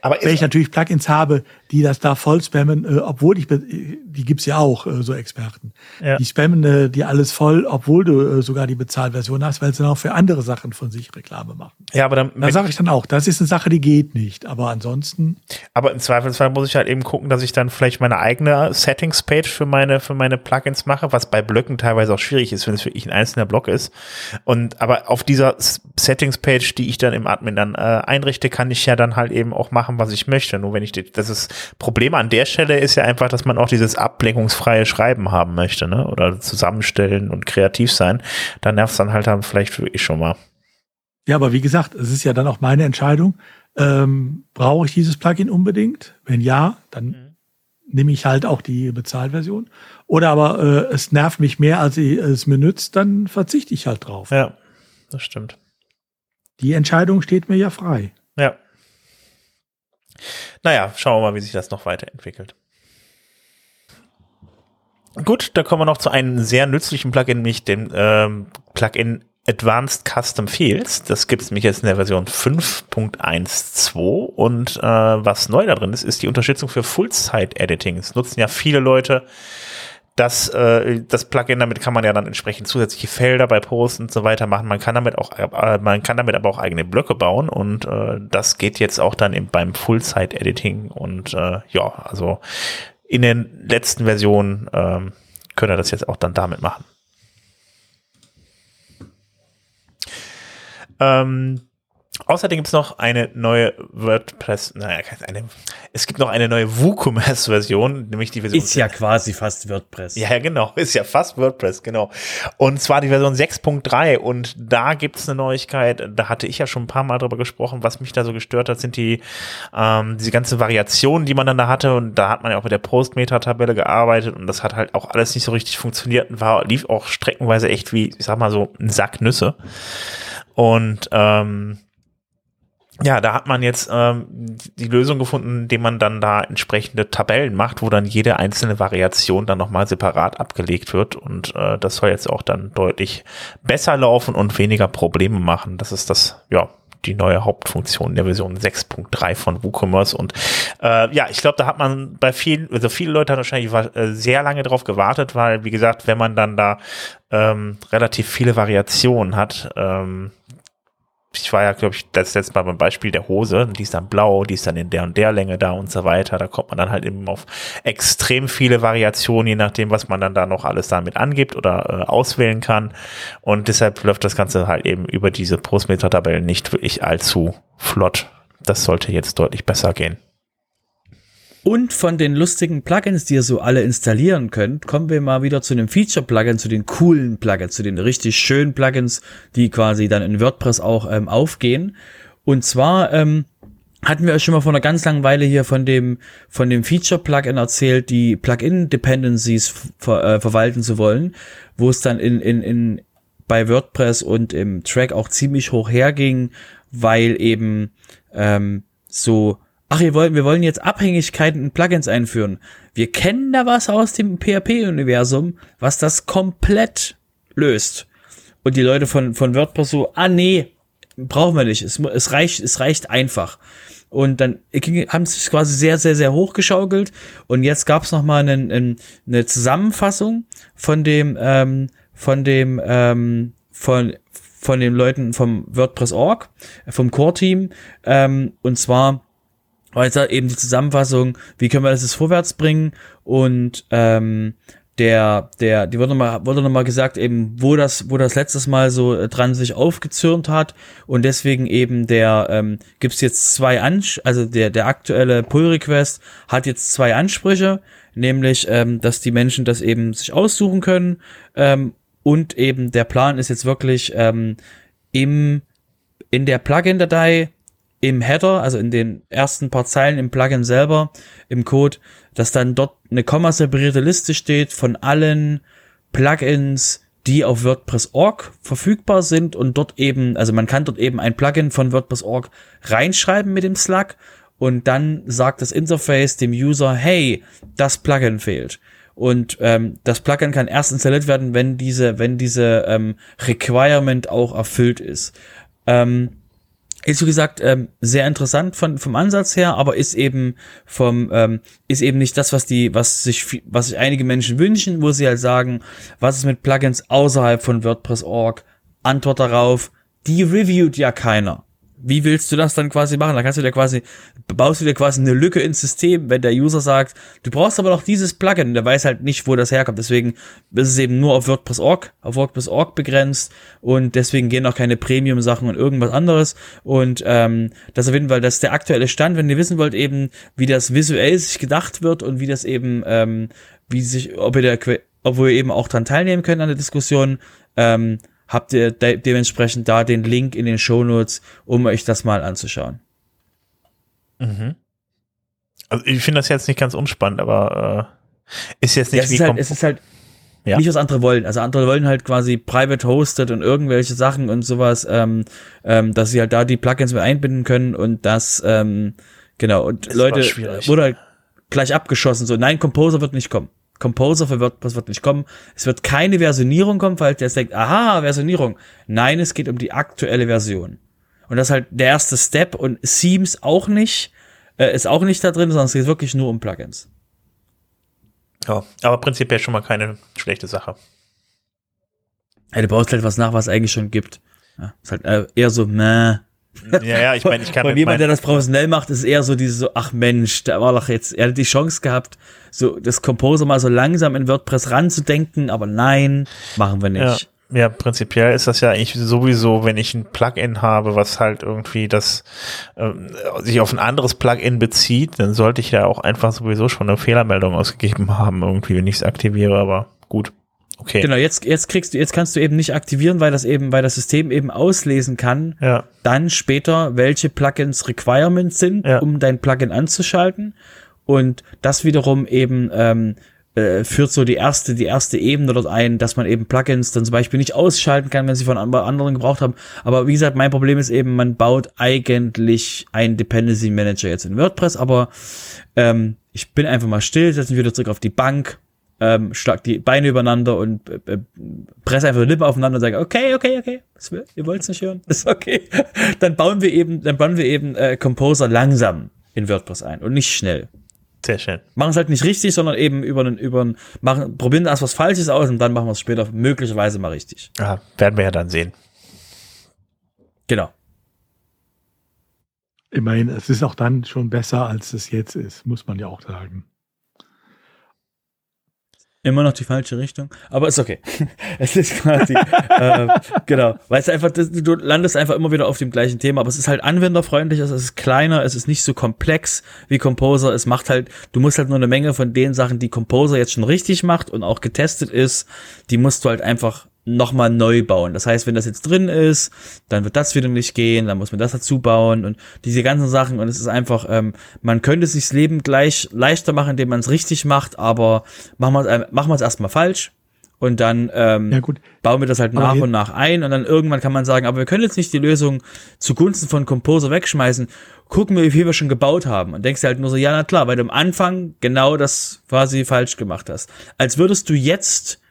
Aber wenn ich natürlich Plugins habe, die das da voll spammen, äh, obwohl ich, die gibt's ja auch, äh, so Experten. Ja. Die spammen äh, dir alles voll, obwohl du äh, sogar die Bezahlversion hast, weil sie dann auch für andere Sachen von sich Reklame machen. Ja, aber dann. Da sage ich dann auch, das ist eine Sache, die geht nicht. Aber ansonsten. Aber im Zweifelsfall muss ich halt eben gucken, dass ich dann vielleicht meine eigene Settings-Page für meine, für meine Plugins mache, was bei Blöcken teilweise auch schwierig ist, wenn es wirklich ein einzelner Block ist. Und aber auf dieser Settings-Page, die ich dann im Admin dann äh, einrichte, kann ich ja dann halt eben auch machen, was ich möchte. Nur wenn ich das ist Problem an der Stelle ist ja einfach, dass man auch dieses ablenkungsfreie Schreiben haben möchte, ne? Oder zusammenstellen und kreativ sein. Da nervt es dann halt dann vielleicht wirklich schon mal. Ja, aber wie gesagt, es ist ja dann auch meine Entscheidung. Ähm, brauche ich dieses Plugin unbedingt? Wenn ja, dann mhm. nehme ich halt auch die Bezahlversion. Oder aber äh, es nervt mich mehr, als es mir nützt, dann verzichte ich halt drauf. Ja, das stimmt. Die Entscheidung steht mir ja frei. Ja. Naja, schauen wir mal, wie sich das noch weiterentwickelt. Gut, da kommen wir noch zu einem sehr nützlichen Plugin, nämlich dem ähm, Plugin Advanced Custom Fields. Das gibt es nämlich jetzt in der Version 5.12 und äh, was neu da drin ist, ist die Unterstützung für Full-Site-Editing. Es nutzen ja viele Leute das, äh, das Plugin, damit kann man ja dann entsprechend zusätzliche Felder bei Posts und so weiter machen. Man kann damit auch, äh, man kann damit aber auch eigene Blöcke bauen und äh, das geht jetzt auch dann im, beim Full-Site-Editing und äh, ja, also in den letzten Versionen äh, könnt ihr das jetzt auch dann damit machen. Ähm, Außerdem gibt es noch eine neue WordPress, naja, eine, es gibt noch eine neue WooCommerce-Version, nämlich die Version. Ist ja quasi fast WordPress. Ja, genau, ist ja fast WordPress, genau. Und zwar die Version 6.3 und da gibt es eine Neuigkeit, da hatte ich ja schon ein paar Mal drüber gesprochen, was mich da so gestört hat, sind die, ähm, diese ganze Variationen, die man dann da hatte und da hat man ja auch mit der Postmeta-Tabelle gearbeitet und das hat halt auch alles nicht so richtig funktioniert und war, lief auch streckenweise echt wie, ich sag mal so, ein Sack Nüsse. Und ähm, ja, da hat man jetzt ähm, die Lösung gefunden, indem man dann da entsprechende Tabellen macht, wo dann jede einzelne Variation dann nochmal separat abgelegt wird. Und äh, das soll jetzt auch dann deutlich besser laufen und weniger Probleme machen. Das ist das, ja, die neue Hauptfunktion der Version 6.3 von WooCommerce. Und äh, ja, ich glaube, da hat man bei vielen, also viele Leute haben wahrscheinlich äh, sehr lange drauf gewartet, weil, wie gesagt, wenn man dann da ähm, relativ viele Variationen hat, ähm, ich war ja, glaube ich, das letzte Mal beim Beispiel der Hose, die ist dann blau, die ist dann in der und der Länge da und so weiter. Da kommt man dann halt eben auf extrem viele Variationen, je nachdem, was man dann da noch alles damit angibt oder äh, auswählen kann. Und deshalb läuft das Ganze halt eben über diese Postmeter-Tabellen nicht wirklich allzu flott. Das sollte jetzt deutlich besser gehen. Und von den lustigen Plugins, die ihr so alle installieren könnt, kommen wir mal wieder zu einem Feature-Plugin, zu den coolen Plugins, zu den richtig schönen Plugins, die quasi dann in WordPress auch ähm, aufgehen. Und zwar ähm, hatten wir euch schon mal vor einer ganz langen Weile hier von dem von dem Feature-Plugin erzählt, die Plugin-Dependencies ver, äh, verwalten zu wollen, wo es dann in, in, in bei WordPress und im Track auch ziemlich hoch herging, weil eben ähm, so ach, wir wollen, wir wollen jetzt Abhängigkeiten in Plugins einführen. Wir kennen da was aus dem PHP-Universum, was das komplett löst. Und die Leute von, von WordPress so, ah nee, brauchen wir nicht. Es, es reicht, es reicht einfach. Und dann haben sie sich quasi sehr, sehr, sehr hochgeschaukelt. Und jetzt gab es nochmal einen, einen, eine Zusammenfassung von dem, ähm, von dem, ähm, von, von den Leuten vom WordPress.org, vom Core-Team. Ähm, und zwar weiter eben die Zusammenfassung, wie können wir das jetzt vorwärts bringen? Und ähm, der, der, die wurde nochmal, wurde nochmal gesagt, eben, wo das, wo das letztes Mal so äh, dran sich aufgezürnt hat. Und deswegen eben der, ähm, gibt es jetzt zwei Ansch also der, der aktuelle Pull-Request hat jetzt zwei Ansprüche, nämlich, ähm, dass die Menschen das eben sich aussuchen können. Ähm, und eben der Plan ist jetzt wirklich ähm, im, in der Plugin-Datei im Header, also in den ersten paar Zeilen im Plugin selber, im Code, dass dann dort eine komma-separierte Liste steht von allen Plugins, die auf WordPress.org verfügbar sind und dort eben, also man kann dort eben ein Plugin von WordPress.org reinschreiben mit dem Slug und dann sagt das Interface dem User, hey, das Plugin fehlt. Und ähm, das Plugin kann erst installiert werden, wenn diese, wenn diese ähm, Requirement auch erfüllt ist. Ähm, ist wie gesagt ähm, sehr interessant von vom Ansatz her, aber ist eben vom ähm, ist eben nicht das, was die was sich was sich einige Menschen wünschen, wo sie halt sagen, was ist mit Plugins außerhalb von WordPress.org? Antwort darauf: Die reviewt ja keiner wie willst du das dann quasi machen? Da kannst du dir quasi, baust du dir quasi eine Lücke ins System, wenn der User sagt, du brauchst aber noch dieses Plugin der weiß halt nicht, wo das herkommt. Deswegen ist es eben nur auf WordPress.org, auf WordPress.org begrenzt und deswegen gehen auch keine Premium-Sachen und irgendwas anderes. Und ähm, das auf jeden Fall, das ist der aktuelle Stand. Wenn ihr wissen wollt, eben, wie das visuell sich gedacht wird und wie das eben, ähm, wie sich, ob ihr der, obwohl ihr eben auch dran teilnehmen könnt an der Diskussion, ähm, habt ihr de dementsprechend da den Link in den Shownotes, um euch das mal anzuschauen. Mhm. Also ich finde das jetzt nicht ganz unspannend, aber äh, ist jetzt nicht ja, es wie ist halt, es ist halt ja. nicht, was andere wollen. Also andere wollen halt quasi private hosted und irgendwelche Sachen und sowas, ähm, ähm, dass sie halt da die Plugins mit einbinden können und das, ähm, genau, und das Leute wurde halt gleich abgeschossen, so, nein, Composer wird nicht kommen. Composer für WordPress wird nicht kommen. Es wird keine Versionierung kommen, weil der jetzt denkt, aha, Versionierung. Nein, es geht um die aktuelle Version. Und das ist halt der erste Step und Themes auch nicht, äh, ist auch nicht da drin, sondern es geht wirklich nur um Plugins. Ja, aber prinzipiell schon mal keine schlechte Sache. Ja, du baust halt was nach, was es eigentlich schon gibt. Ja, ist halt äh, eher so, meh. Ja, ja, ich meine, ich kann. Von jemand, der das professionell macht, ist eher so diese so, ach Mensch, da war doch jetzt, er hat die Chance gehabt, so das Composer mal so langsam in WordPress ranzudenken, aber nein, machen wir nicht. Ja, ja, prinzipiell ist das ja eigentlich sowieso, wenn ich ein Plugin habe, was halt irgendwie das äh, sich auf ein anderes Plugin bezieht, dann sollte ich ja auch einfach sowieso schon eine Fehlermeldung ausgegeben haben, irgendwie, wenn ich es aktiviere, aber gut. Okay. Genau, jetzt, jetzt kriegst du, jetzt kannst du eben nicht aktivieren, weil das eben, weil das System eben auslesen kann, ja. dann später, welche Plugins Requirements sind, ja. um dein Plugin anzuschalten. Und das wiederum eben ähm, äh, führt so die erste, die erste Ebene dort ein, dass man eben Plugins dann zum Beispiel nicht ausschalten kann, wenn sie von anderen gebraucht haben. Aber wie gesagt, mein Problem ist eben, man baut eigentlich einen Dependency Manager jetzt in WordPress, aber ähm, ich bin einfach mal still, setze mich wieder zurück auf die Bank, ähm, schlag die Beine übereinander und äh, äh, presse einfach die Lippen aufeinander und sage, okay, okay, okay, ihr wollt es nicht hören, ist okay. dann bauen wir eben, dann bauen wir eben äh, Composer langsam in WordPress ein und nicht schnell. Sehr schön. Machen es halt nicht richtig, sondern eben über einen, über einen, machen, probieren erst was Falsches aus und dann machen wir es später möglicherweise mal richtig. Ja, werden wir ja dann sehen. Genau. Immerhin, es ist auch dann schon besser, als es jetzt ist, muss man ja auch sagen. Immer noch die falsche Richtung, aber ist okay. es ist quasi, äh, genau, weil es einfach, du landest einfach immer wieder auf dem gleichen Thema, aber es ist halt anwenderfreundlich, es ist kleiner, es ist nicht so komplex wie Composer, es macht halt, du musst halt nur eine Menge von den Sachen, die Composer jetzt schon richtig macht und auch getestet ist, die musst du halt einfach nochmal neu bauen. Das heißt, wenn das jetzt drin ist, dann wird das wieder nicht gehen, dann muss man das dazu bauen und diese ganzen Sachen. Und es ist einfach, ähm, man könnte sich das Leben gleich leichter machen, indem man es richtig macht, aber machen wir äh, machen wir es erstmal falsch. Und dann ähm, ja, bauen wir das halt nach und nach ein und dann irgendwann kann man sagen, aber wir können jetzt nicht die Lösung zugunsten von Composer wegschmeißen. Gucken wir, wie viel wir schon gebaut haben. Und denkst dir halt nur so, ja, na klar, weil du am Anfang genau das quasi falsch gemacht hast. Als würdest du jetzt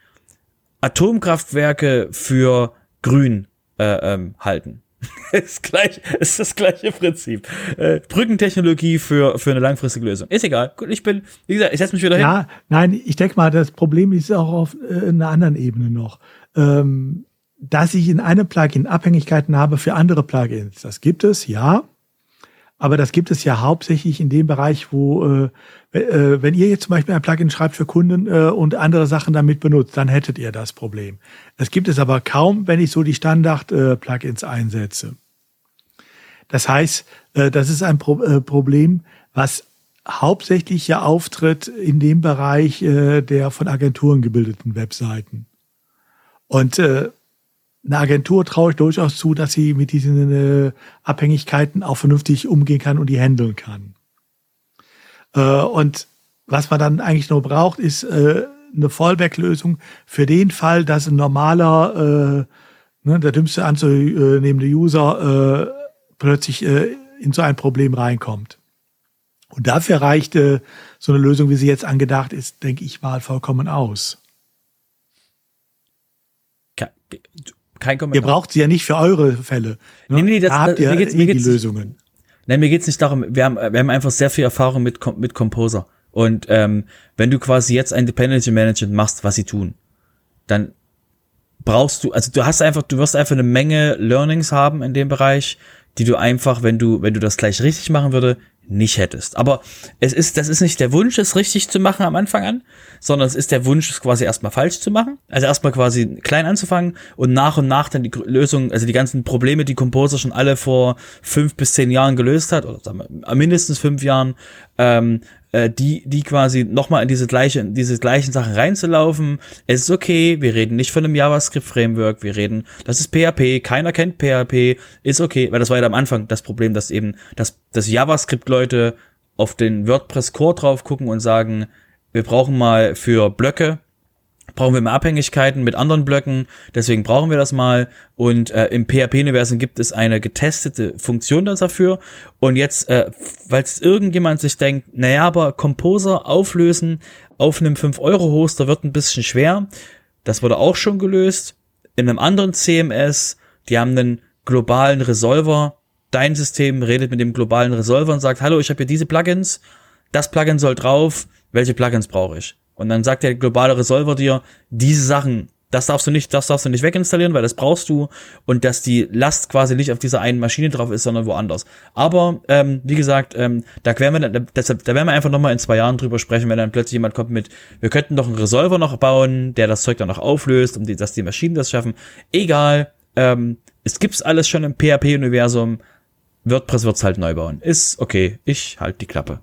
Atomkraftwerke für grün äh, ähm, halten. ist gleich, ist das gleiche Prinzip. Äh, Brückentechnologie für, für eine langfristige Lösung. Ist egal. Gut, ich bin, wie gesagt, ich setze mich wieder hin. Ja, nein, ich denke mal, das Problem ist auch auf äh, einer anderen Ebene noch. Ähm, dass ich in einem Plugin Abhängigkeiten habe für andere Plugins. Das gibt es, ja. Aber das gibt es ja hauptsächlich in dem Bereich, wo, äh, äh, wenn ihr jetzt zum Beispiel ein Plugin schreibt für Kunden äh, und andere Sachen damit benutzt, dann hättet ihr das Problem. Das gibt es aber kaum, wenn ich so die Standard-Plugins äh, einsetze. Das heißt, äh, das ist ein Pro äh, Problem, was hauptsächlich ja auftritt in dem Bereich äh, der von Agenturen gebildeten Webseiten. Und äh, eine Agentur traue ich durchaus zu, dass sie mit diesen äh, Abhängigkeiten auch vernünftig umgehen kann und die handeln kann. Äh, und was man dann eigentlich nur braucht, ist äh, eine Fallback-Lösung für den Fall, dass ein normaler, äh, ne, der dümmste anzunehmende User plötzlich in so ein Problem reinkommt. Und dafür reicht äh, so eine Lösung, wie sie jetzt angedacht ist, denke ich mal, vollkommen aus kein Kommentar. Ihr braucht sie ja nicht für eure Fälle. Ne? Nee, nee, das, da habt ihr mir geht's, mir eh geht's, die Lösungen. Nein, mir geht's nicht darum, wir haben, wir haben einfach sehr viel Erfahrung mit, mit Composer. Und ähm, wenn du quasi jetzt ein Dependency Management machst, was sie tun, dann brauchst du, also du hast einfach, du wirst einfach eine Menge Learnings haben in dem Bereich, die du einfach, wenn du, wenn du das gleich richtig machen würde, nicht hättest. Aber es ist, das ist nicht der Wunsch, es richtig zu machen am Anfang an, sondern es ist der Wunsch, es quasi erstmal falsch zu machen. Also erstmal quasi klein anzufangen und nach und nach dann die Lösung, also die ganzen Probleme, die Composer schon alle vor fünf bis zehn Jahren gelöst hat, oder sagen wir, mindestens fünf Jahren, ähm, äh, die, die quasi nochmal in diese gleiche, in diese gleichen Sachen reinzulaufen. Es ist okay, wir reden nicht von einem JavaScript-Framework, wir reden, das ist PHP, keiner kennt PHP, ist okay, weil das war ja am Anfang das Problem, dass eben, dass, dass JavaScript-Leute auf den WordPress-Core drauf gucken und sagen, wir brauchen mal für Blöcke brauchen wir mehr Abhängigkeiten mit anderen Blöcken, deswegen brauchen wir das mal. Und äh, im PHP-Universum gibt es eine getestete Funktion dafür. Und jetzt, äh, weil irgendjemand sich denkt, naja, aber Composer auflösen auf einem 5-Euro-Hoster wird ein bisschen schwer. Das wurde auch schon gelöst. In einem anderen CMS, die haben einen globalen Resolver. Dein System redet mit dem globalen Resolver und sagt, hallo, ich habe hier diese Plugins. Das Plugin soll drauf. Welche Plugins brauche ich? Und dann sagt der globale Resolver dir, diese Sachen, das darfst du nicht, das darfst du nicht weginstallieren, weil das brauchst du und dass die Last quasi nicht auf dieser einen Maschine drauf ist, sondern woanders. Aber ähm, wie gesagt, ähm, da werden wir, deshalb, da werden wir einfach nochmal in zwei Jahren drüber sprechen, wenn dann plötzlich jemand kommt mit, wir könnten doch einen Resolver noch bauen, der das Zeug dann noch auflöst, um die, dass die Maschinen das schaffen. Egal, ähm, es gibt's alles schon im PHP-Universum. WordPress wird's halt neu bauen. Ist okay, ich halt die Klappe.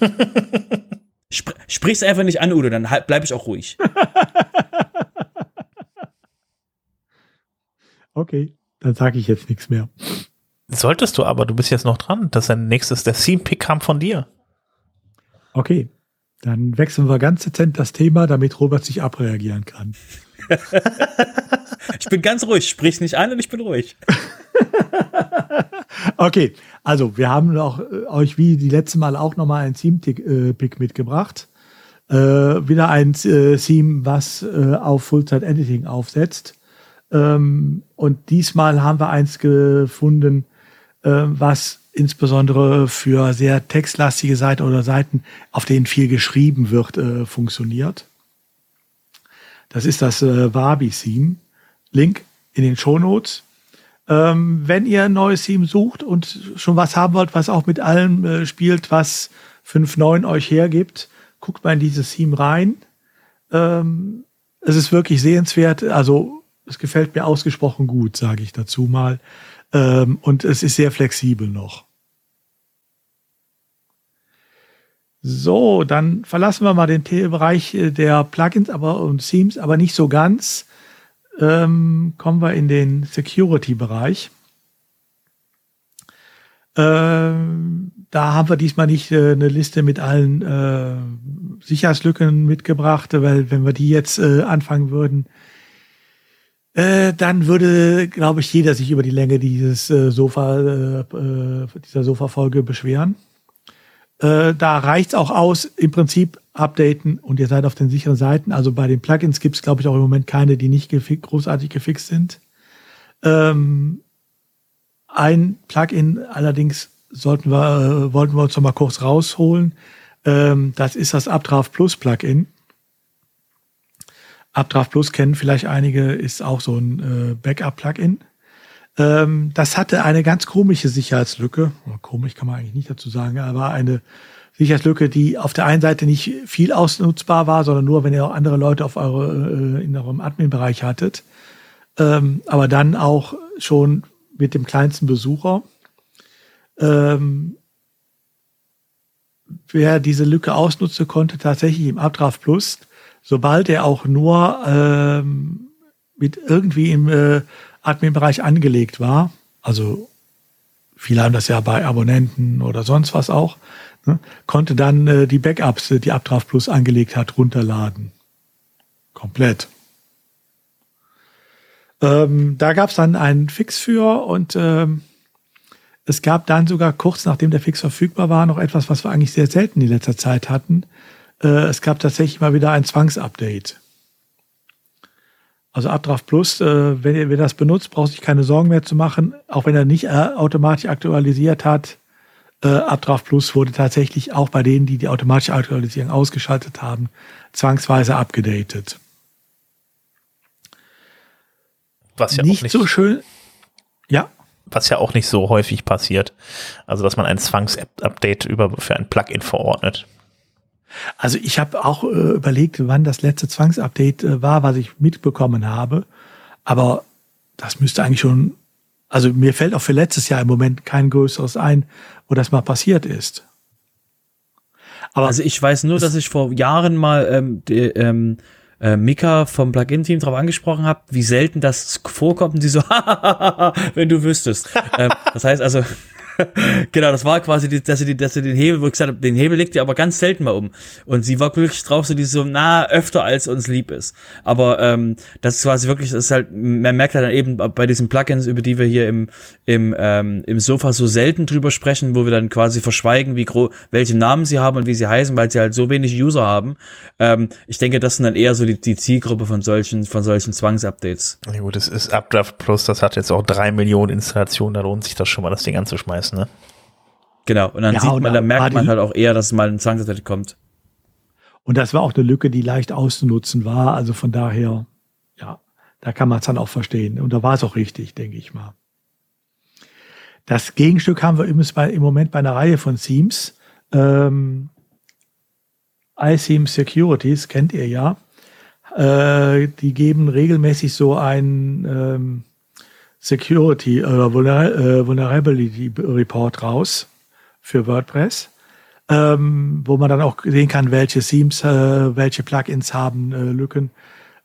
Spr sprich's einfach nicht an, Udo, dann halt, bleib ich auch ruhig. okay, dann sage ich jetzt nichts mehr. Solltest du aber, du bist jetzt noch dran. Das ist ein nächstes, der Theme-Pick kam von dir. Okay, dann wechseln wir ganz dezent das Thema, damit Robert sich abreagieren kann. ich bin ganz ruhig, sprich nicht an und ich bin ruhig. okay, also wir haben auch, äh, euch wie die letzte Mal auch nochmal ein Theme-Pick äh, mitgebracht. Äh, wieder ein äh, Theme, was äh, auf Full-Time-Editing aufsetzt. Ähm, und diesmal haben wir eins gefunden, äh, was insbesondere für sehr textlastige Seiten oder Seiten, auf denen viel geschrieben wird, funktioniert. Das ist das äh, Wabi-Theme. Link in den Show Notes. Ähm, wenn ihr ein neues Theme sucht und schon was haben wollt, was auch mit allem äh, spielt, was 5.9 euch hergibt, guckt mal in dieses Theme rein. Ähm, es ist wirklich sehenswert. Also es gefällt mir ausgesprochen gut, sage ich dazu mal. Ähm, und es ist sehr flexibel noch. So, dann verlassen wir mal den Bereich äh, der Plugins aber und Themes, aber nicht so ganz. Ähm, kommen wir in den Security-Bereich. Ähm, da haben wir diesmal nicht äh, eine Liste mit allen äh, Sicherheitslücken mitgebracht, weil wenn wir die jetzt äh, anfangen würden, äh, dann würde, glaube ich, jeder sich über die Länge dieses äh, Sofa, äh, dieser Sofa-Folge beschweren. Da reicht's auch aus, im Prinzip updaten und ihr seid auf den sicheren Seiten. Also bei den Plugins gibt's glaube ich, auch im Moment keine, die nicht gefi großartig gefixt sind. Ähm, ein Plugin allerdings sollten wir, äh, wollten wir uns noch mal kurz rausholen. Ähm, das ist das Updraft Plus Plugin. Updraft Plus kennen vielleicht einige, ist auch so ein äh, Backup-Plugin. Ähm, das hatte eine ganz komische Sicherheitslücke. Komisch kann man eigentlich nicht dazu sagen, aber eine Sicherheitslücke, die auf der einen Seite nicht viel ausnutzbar war, sondern nur, wenn ihr auch andere Leute auf eure, äh, in eurem Admin-Bereich hattet. Ähm, aber dann auch schon mit dem kleinsten Besucher. Ähm, wer diese Lücke ausnutzen konnte, tatsächlich im Updraft Plus, sobald er auch nur ähm, mit irgendwie im äh, Admin-Bereich angelegt war, also viele haben das ja bei Abonnenten oder sonst was auch, ne, konnte dann äh, die Backups, die Updraft Plus angelegt hat, runterladen. Komplett. Ähm, da gab es dann einen Fix für und ähm, es gab dann sogar kurz nachdem der Fix verfügbar war noch etwas, was wir eigentlich sehr selten in letzter Zeit hatten. Äh, es gab tatsächlich mal wieder ein Zwangsupdate. Also Updraft Plus, äh, wenn ihr, wenn das benutzt, braucht sich keine Sorgen mehr zu machen. Auch wenn er nicht äh, automatisch aktualisiert hat. Äh, Updraft Plus wurde tatsächlich auch bei denen, die die automatische Aktualisierung ausgeschaltet haben, zwangsweise abgedatet. Was ja nicht, nicht so schön. Ja. Was ja auch nicht so häufig passiert. Also, dass man ein Zwangsupdate über für ein Plugin verordnet. Also ich habe auch äh, überlegt, wann das letzte Zwangsupdate äh, war, was ich mitbekommen habe. Aber das müsste eigentlich schon, also mir fällt auch für letztes Jahr im Moment kein größeres ein, wo das mal passiert ist. Aber also ich weiß nur, dass ich vor Jahren mal ähm, die, ähm, äh, Mika vom Plugin-Team darauf angesprochen habe, wie selten das vorkommt und sie so, wenn du wüsstest. ähm, das heißt also, genau, das war quasi, die, dass sie, die, dass sie den Hebel, wo ich gesagt habe, den Hebel legt ihr aber ganz selten mal um. Und sie war wirklich drauf, so die so, na, öfter als uns lieb ist. Aber ähm, das ist quasi wirklich, das ist halt, man merkt halt dann eben bei diesen Plugins, über die wir hier im, im, ähm, im Sofa so selten drüber sprechen, wo wir dann quasi verschweigen, wie groß, welche Namen sie haben und wie sie heißen, weil sie halt so wenig User haben. Ähm, ich denke, das sind dann eher so die, die Zielgruppe von solchen, von solchen Zwangsupdates. Ja gut, das ist Updraft Plus, das hat jetzt auch drei Millionen Installationen, da lohnt sich das schon mal, das Ding anzuschmeißen ist, ne? Genau, und dann ja, sieht man, dann merkt man halt auch eher, dass mal ein Zwangsathlete kommt. Und das war auch eine Lücke, die leicht auszunutzen war. Also von daher, ja, da kann man es dann auch verstehen. Und da war es auch richtig, denke ich mal. Das Gegenstück haben wir übrigens bei, im Moment bei einer Reihe von Themes. Ähm, iSeam Securities kennt ihr ja. Äh, die geben regelmäßig so ein ähm, Security oder äh, Vulnerability Report raus für WordPress, ähm, wo man dann auch sehen kann, welche Themes, äh, welche Plugins haben äh, Lücken.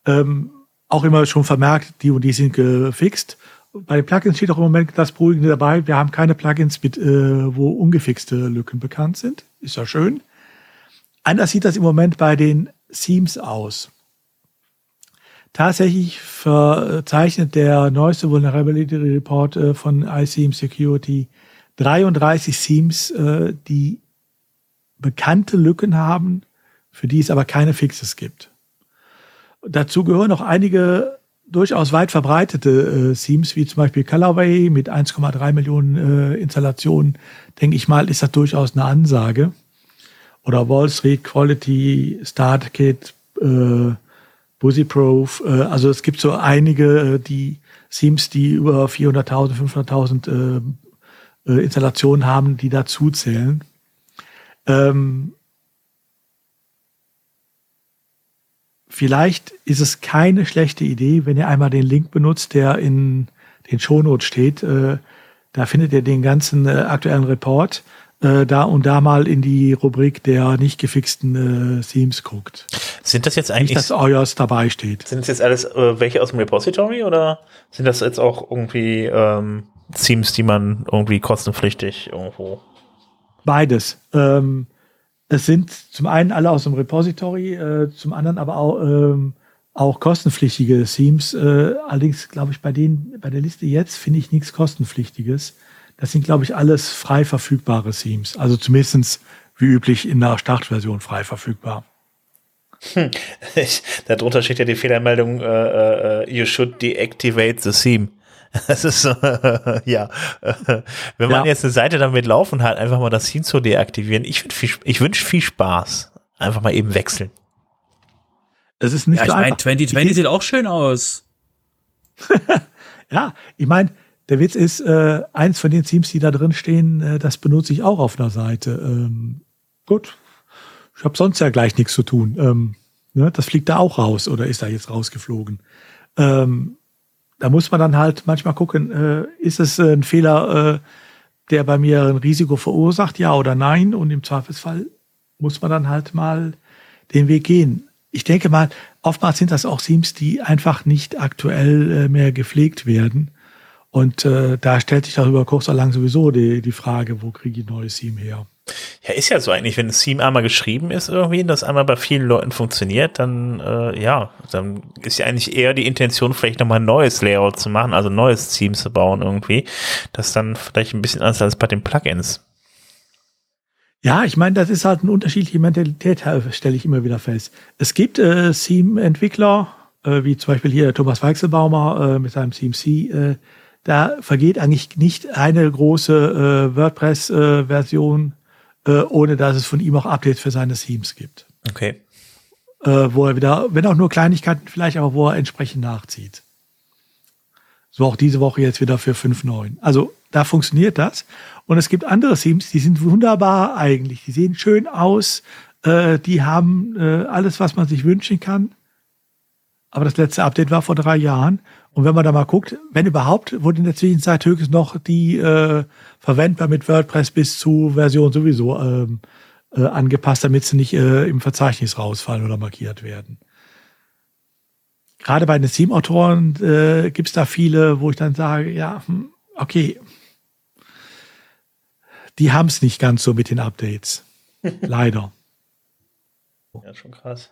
Ähm, auch immer schon vermerkt, die und die sind gefixt. Bei den Plugins steht auch im Moment das Beruhigende dabei. Wir haben keine Plugins, mit, äh, wo ungefixte Lücken bekannt sind. Ist ja schön. Anders sieht das im Moment bei den Themes aus. Tatsächlich verzeichnet der neueste Vulnerability Report äh, von iSeam Security 33 Themes, äh, die bekannte Lücken haben, für die es aber keine Fixes gibt. Dazu gehören noch einige durchaus weit verbreitete äh, Themes, wie zum Beispiel Colorway mit 1,3 Millionen äh, Installationen. Denke ich mal, ist das durchaus eine Ansage. Oder Wall Street Quality, Startkit, äh, Busyproof. Äh, also es gibt so einige, äh, die Themes, die über 400.000, 500.000 äh, äh, Installationen haben, die dazu zählen. Ähm, vielleicht ist es keine schlechte Idee, wenn ihr einmal den Link benutzt, der in den Shownotes steht. Äh, da findet ihr den ganzen äh, aktuellen Report äh, da und da mal in die Rubrik der nicht gefixten äh, Themes guckt. Sind das jetzt eigentlich. Nicht, dass euers dabei steht. Sind das jetzt alles äh, welche aus dem Repository oder sind das jetzt auch irgendwie ähm, Themes, die man irgendwie kostenpflichtig irgendwo. Beides. Ähm, es sind zum einen alle aus dem Repository, äh, zum anderen aber auch, ähm, auch kostenpflichtige Themes. Äh, allerdings glaube ich bei denen, bei der Liste jetzt finde ich nichts kostenpflichtiges. Das sind, glaube ich, alles frei verfügbare Themes. Also zumindestens wie üblich in der Startversion frei verfügbar. Hm. darunter steht ja die Fehlermeldung, uh, uh, you should deactivate the theme. Das ist so, ja. Wenn man ja. jetzt eine Seite damit laufen hat, einfach mal das Theme zu deaktivieren. Ich, viel, ich wünsche viel Spaß. Einfach mal eben wechseln. Es ist nicht ja, so ich meine, 2020 sieht auch schön aus. ja, ich meine, der Witz ist, äh, eins von den Themes, die da drin stehen, äh, das benutze ich auch auf einer Seite. Ähm, gut, ich habe sonst ja gleich nichts zu tun. Ähm, ne, das fliegt da auch raus oder ist da jetzt rausgeflogen. Ähm, da muss man dann halt manchmal gucken, äh, ist es äh, ein Fehler, äh, der bei mir ein Risiko verursacht, ja oder nein? Und im Zweifelsfall muss man dann halt mal den Weg gehen. Ich denke mal, oftmals sind das auch Themes, die einfach nicht aktuell äh, mehr gepflegt werden. Und äh, da stellt sich darüber kurz oder lang sowieso die, die Frage, wo kriege ich ein neues Theme her? Ja, ist ja so eigentlich, wenn das Theme einmal geschrieben ist irgendwie, das einmal bei vielen Leuten funktioniert, dann äh, ja, dann ist ja eigentlich eher die Intention, vielleicht nochmal ein neues Layout zu machen, also ein neues Theme zu bauen irgendwie, das dann vielleicht ein bisschen anders als bei den Plugins. Ja, ich meine, das ist halt eine unterschiedliche Mentalität, stelle ich immer wieder fest. Es gibt äh, Theme-Entwickler, äh, wie zum Beispiel hier Thomas Weichselbaumer äh, mit seinem CMC, äh, da vergeht eigentlich nicht eine große äh, WordPress-Version äh, ohne dass es von ihm auch Updates für seine Themes gibt. Okay. Äh, wo er wieder, wenn auch nur Kleinigkeiten vielleicht, aber wo er entsprechend nachzieht. So auch diese Woche jetzt wieder für 5.9. Also da funktioniert das. Und es gibt andere Themes, die sind wunderbar eigentlich. Die sehen schön aus. Äh, die haben äh, alles, was man sich wünschen kann. Aber das letzte Update war vor drei Jahren. Und wenn man da mal guckt, wenn überhaupt, wurde in der Zwischenzeit höchstens noch die äh, verwendbar mit WordPress bis zu Version sowieso ähm, äh, angepasst, damit sie nicht äh, im Verzeichnis rausfallen oder markiert werden. Gerade bei den Theme-Autoren äh, gibt es da viele, wo ich dann sage, ja, hm, okay, die haben es nicht ganz so mit den Updates. Leider. Ja, schon krass.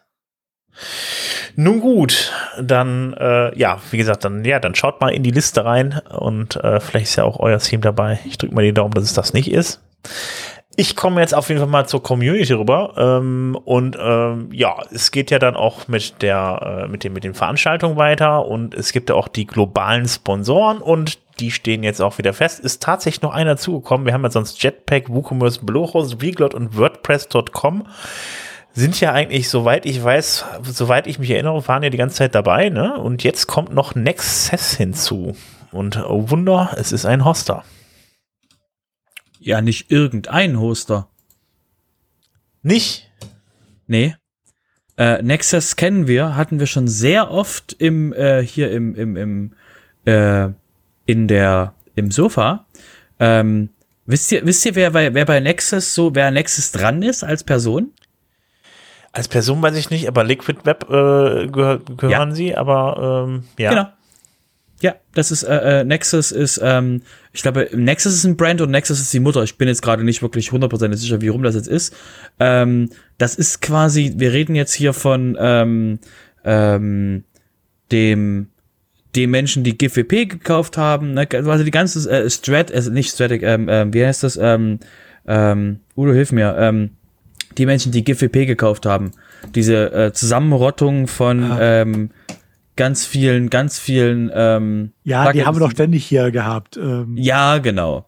Nun gut, dann äh, ja, wie gesagt, dann ja, dann schaut mal in die Liste rein und äh, vielleicht ist ja auch euer Theme dabei. Ich drücke mal die Daumen, dass es das nicht ist. Ich komme jetzt auf jeden Fall mal zur Community rüber ähm, und ähm, ja, es geht ja dann auch mit der äh, mit dem mit den Veranstaltungen weiter und es gibt ja auch die globalen Sponsoren und die stehen jetzt auch wieder fest. Ist tatsächlich noch einer zugekommen. Wir haben ja sonst Jetpack, WooCommerce, Bluehost, Weglot und WordPress.com sind ja eigentlich, soweit ich weiß, soweit ich mich erinnere, waren ja die ganze Zeit dabei, ne? Und jetzt kommt noch Nexus hinzu. Und oh Wunder, es ist ein Hoster. Ja, nicht irgendein Hoster. Nicht? Nee. Äh, Nexus kennen wir, hatten wir schon sehr oft im, äh, hier im, im, im, äh, in der, im Sofa. Ähm, wisst ihr, wisst ihr, wer bei, wer bei Nexus so, wer Nexus dran ist als Person? Als Person weiß ich nicht, aber Liquid Web äh, gehör, gehören ja. sie, aber ähm, ja. Genau. Ja, das ist äh, äh, Nexus ist, ähm, ich glaube, Nexus ist ein Brand und Nexus ist die Mutter. Ich bin jetzt gerade nicht wirklich hundertprozentig sicher, wie rum das jetzt ist. Ähm, das ist quasi, wir reden jetzt hier von ähm, ähm, dem dem Menschen, die GFP gekauft haben, ne, also die ganze äh, Strat, also nicht Stratic, ähm, ähm, wie heißt das? Ähm, ähm, Udo, hilf mir. Ähm, die Menschen, die GFP gekauft haben. Diese äh, Zusammenrottung von ah. ähm, ganz vielen, ganz vielen. Ähm, ja, Plugins. die haben wir doch ständig hier gehabt. Ähm. Ja, genau.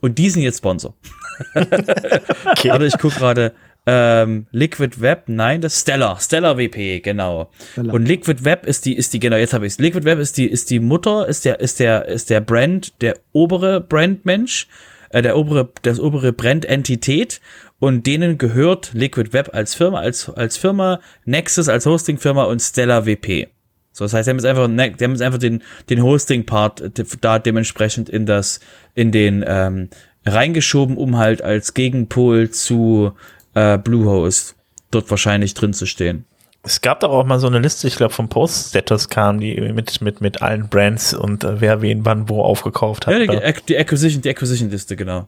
Und die sind jetzt Sponsor. okay. Aber ich gucke gerade. ähm, Liquid Web, nein, das Stellar, Stellar WP, genau. Stellar. Und Liquid Web ist die, ist die, genau, jetzt habe ich es. Liquid Web ist die, ist die Mutter, ist der, ist der, ist der Brand, der obere Brandmensch, äh, der obere, das obere Brand-Entität und denen gehört Liquid Web als Firma, als, als Firma, Nexus als Hosting-Firma und Stellar WP. So, das heißt, die haben jetzt einfach, ne, die haben jetzt einfach den, den Hosting-Part da dementsprechend in das, in den, ähm, reingeschoben, um halt als Gegenpol zu äh, Bluehost dort wahrscheinlich drin zu stehen. Es gab doch auch mal so eine Liste, ich glaube vom Post-Status kam, die mit, mit, mit allen Brands und äh, wer wen wann wo aufgekauft hat. Ja, die, die Acquisition, die Acquisition-Liste, genau.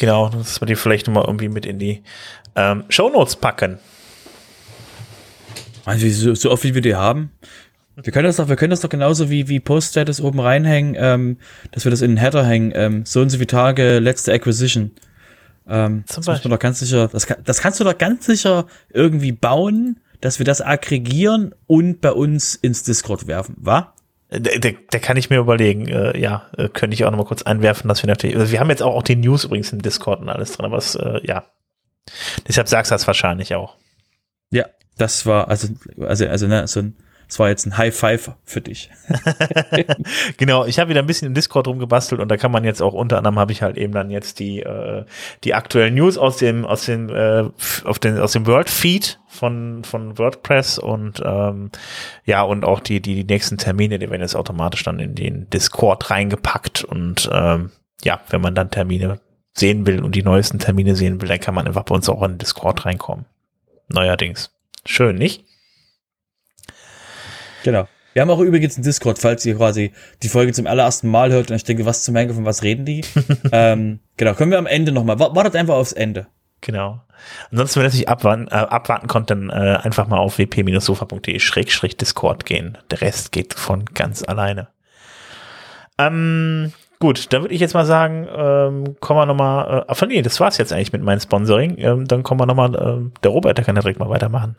Genau, dass wir die vielleicht nochmal irgendwie mit in die ähm, Shownotes packen. Also so, so oft wie wir die haben. Wir können das doch, wir können das doch genauso wie, wie Post-Status oben reinhängen, ähm, dass wir das in den Header hängen. Ähm, so und so viele Tage, letzte Acquisition. Ähm, Zum das, muss man doch ganz sicher, das, das kannst du doch ganz sicher irgendwie bauen, dass wir das aggregieren und bei uns ins Discord werfen, wa? Der, der, der kann ich mir überlegen, äh, ja, äh, könnte ich auch noch mal kurz einwerfen, dass wir natürlich, also wir haben jetzt auch, auch die News übrigens im Discord und alles drin, aber es, äh, ja. Deshalb sagst du das wahrscheinlich auch. Ja, das war, also, also, also, ne, so ein, das war jetzt ein High Five für dich. genau, ich habe wieder ein bisschen im Discord rumgebastelt und da kann man jetzt auch unter anderem habe ich halt eben dann jetzt die äh, die aktuellen News aus dem aus dem äh, auf den aus dem World Feed von von WordPress und ähm, ja und auch die die die nächsten Termine, die werden jetzt automatisch dann in den Discord reingepackt und ähm, ja, wenn man dann Termine sehen will und die neuesten Termine sehen will, dann kann man einfach bei uns auch in den Discord reinkommen. Neuerdings. Schön, nicht? Genau. Wir haben auch übrigens einen Discord, falls ihr quasi die Folge zum allerersten Mal hört und ich denke, was zum Henker, von was reden die? ähm, genau, können wir am Ende nochmal. Wartet einfach aufs Ende. Genau. Ansonsten, wenn ihr sich abwarten, äh, abwarten konnt, dann äh, einfach mal auf wp-sofa.de-discord gehen. Der Rest geht von ganz alleine. Ähm, gut, dann würde ich jetzt mal sagen, ähm, kommen wir nochmal, äh, ach nee, das war's jetzt eigentlich mit meinem Sponsoring. Ähm, dann kommen wir nochmal, äh, der Robert, der kann ja direkt mal weitermachen.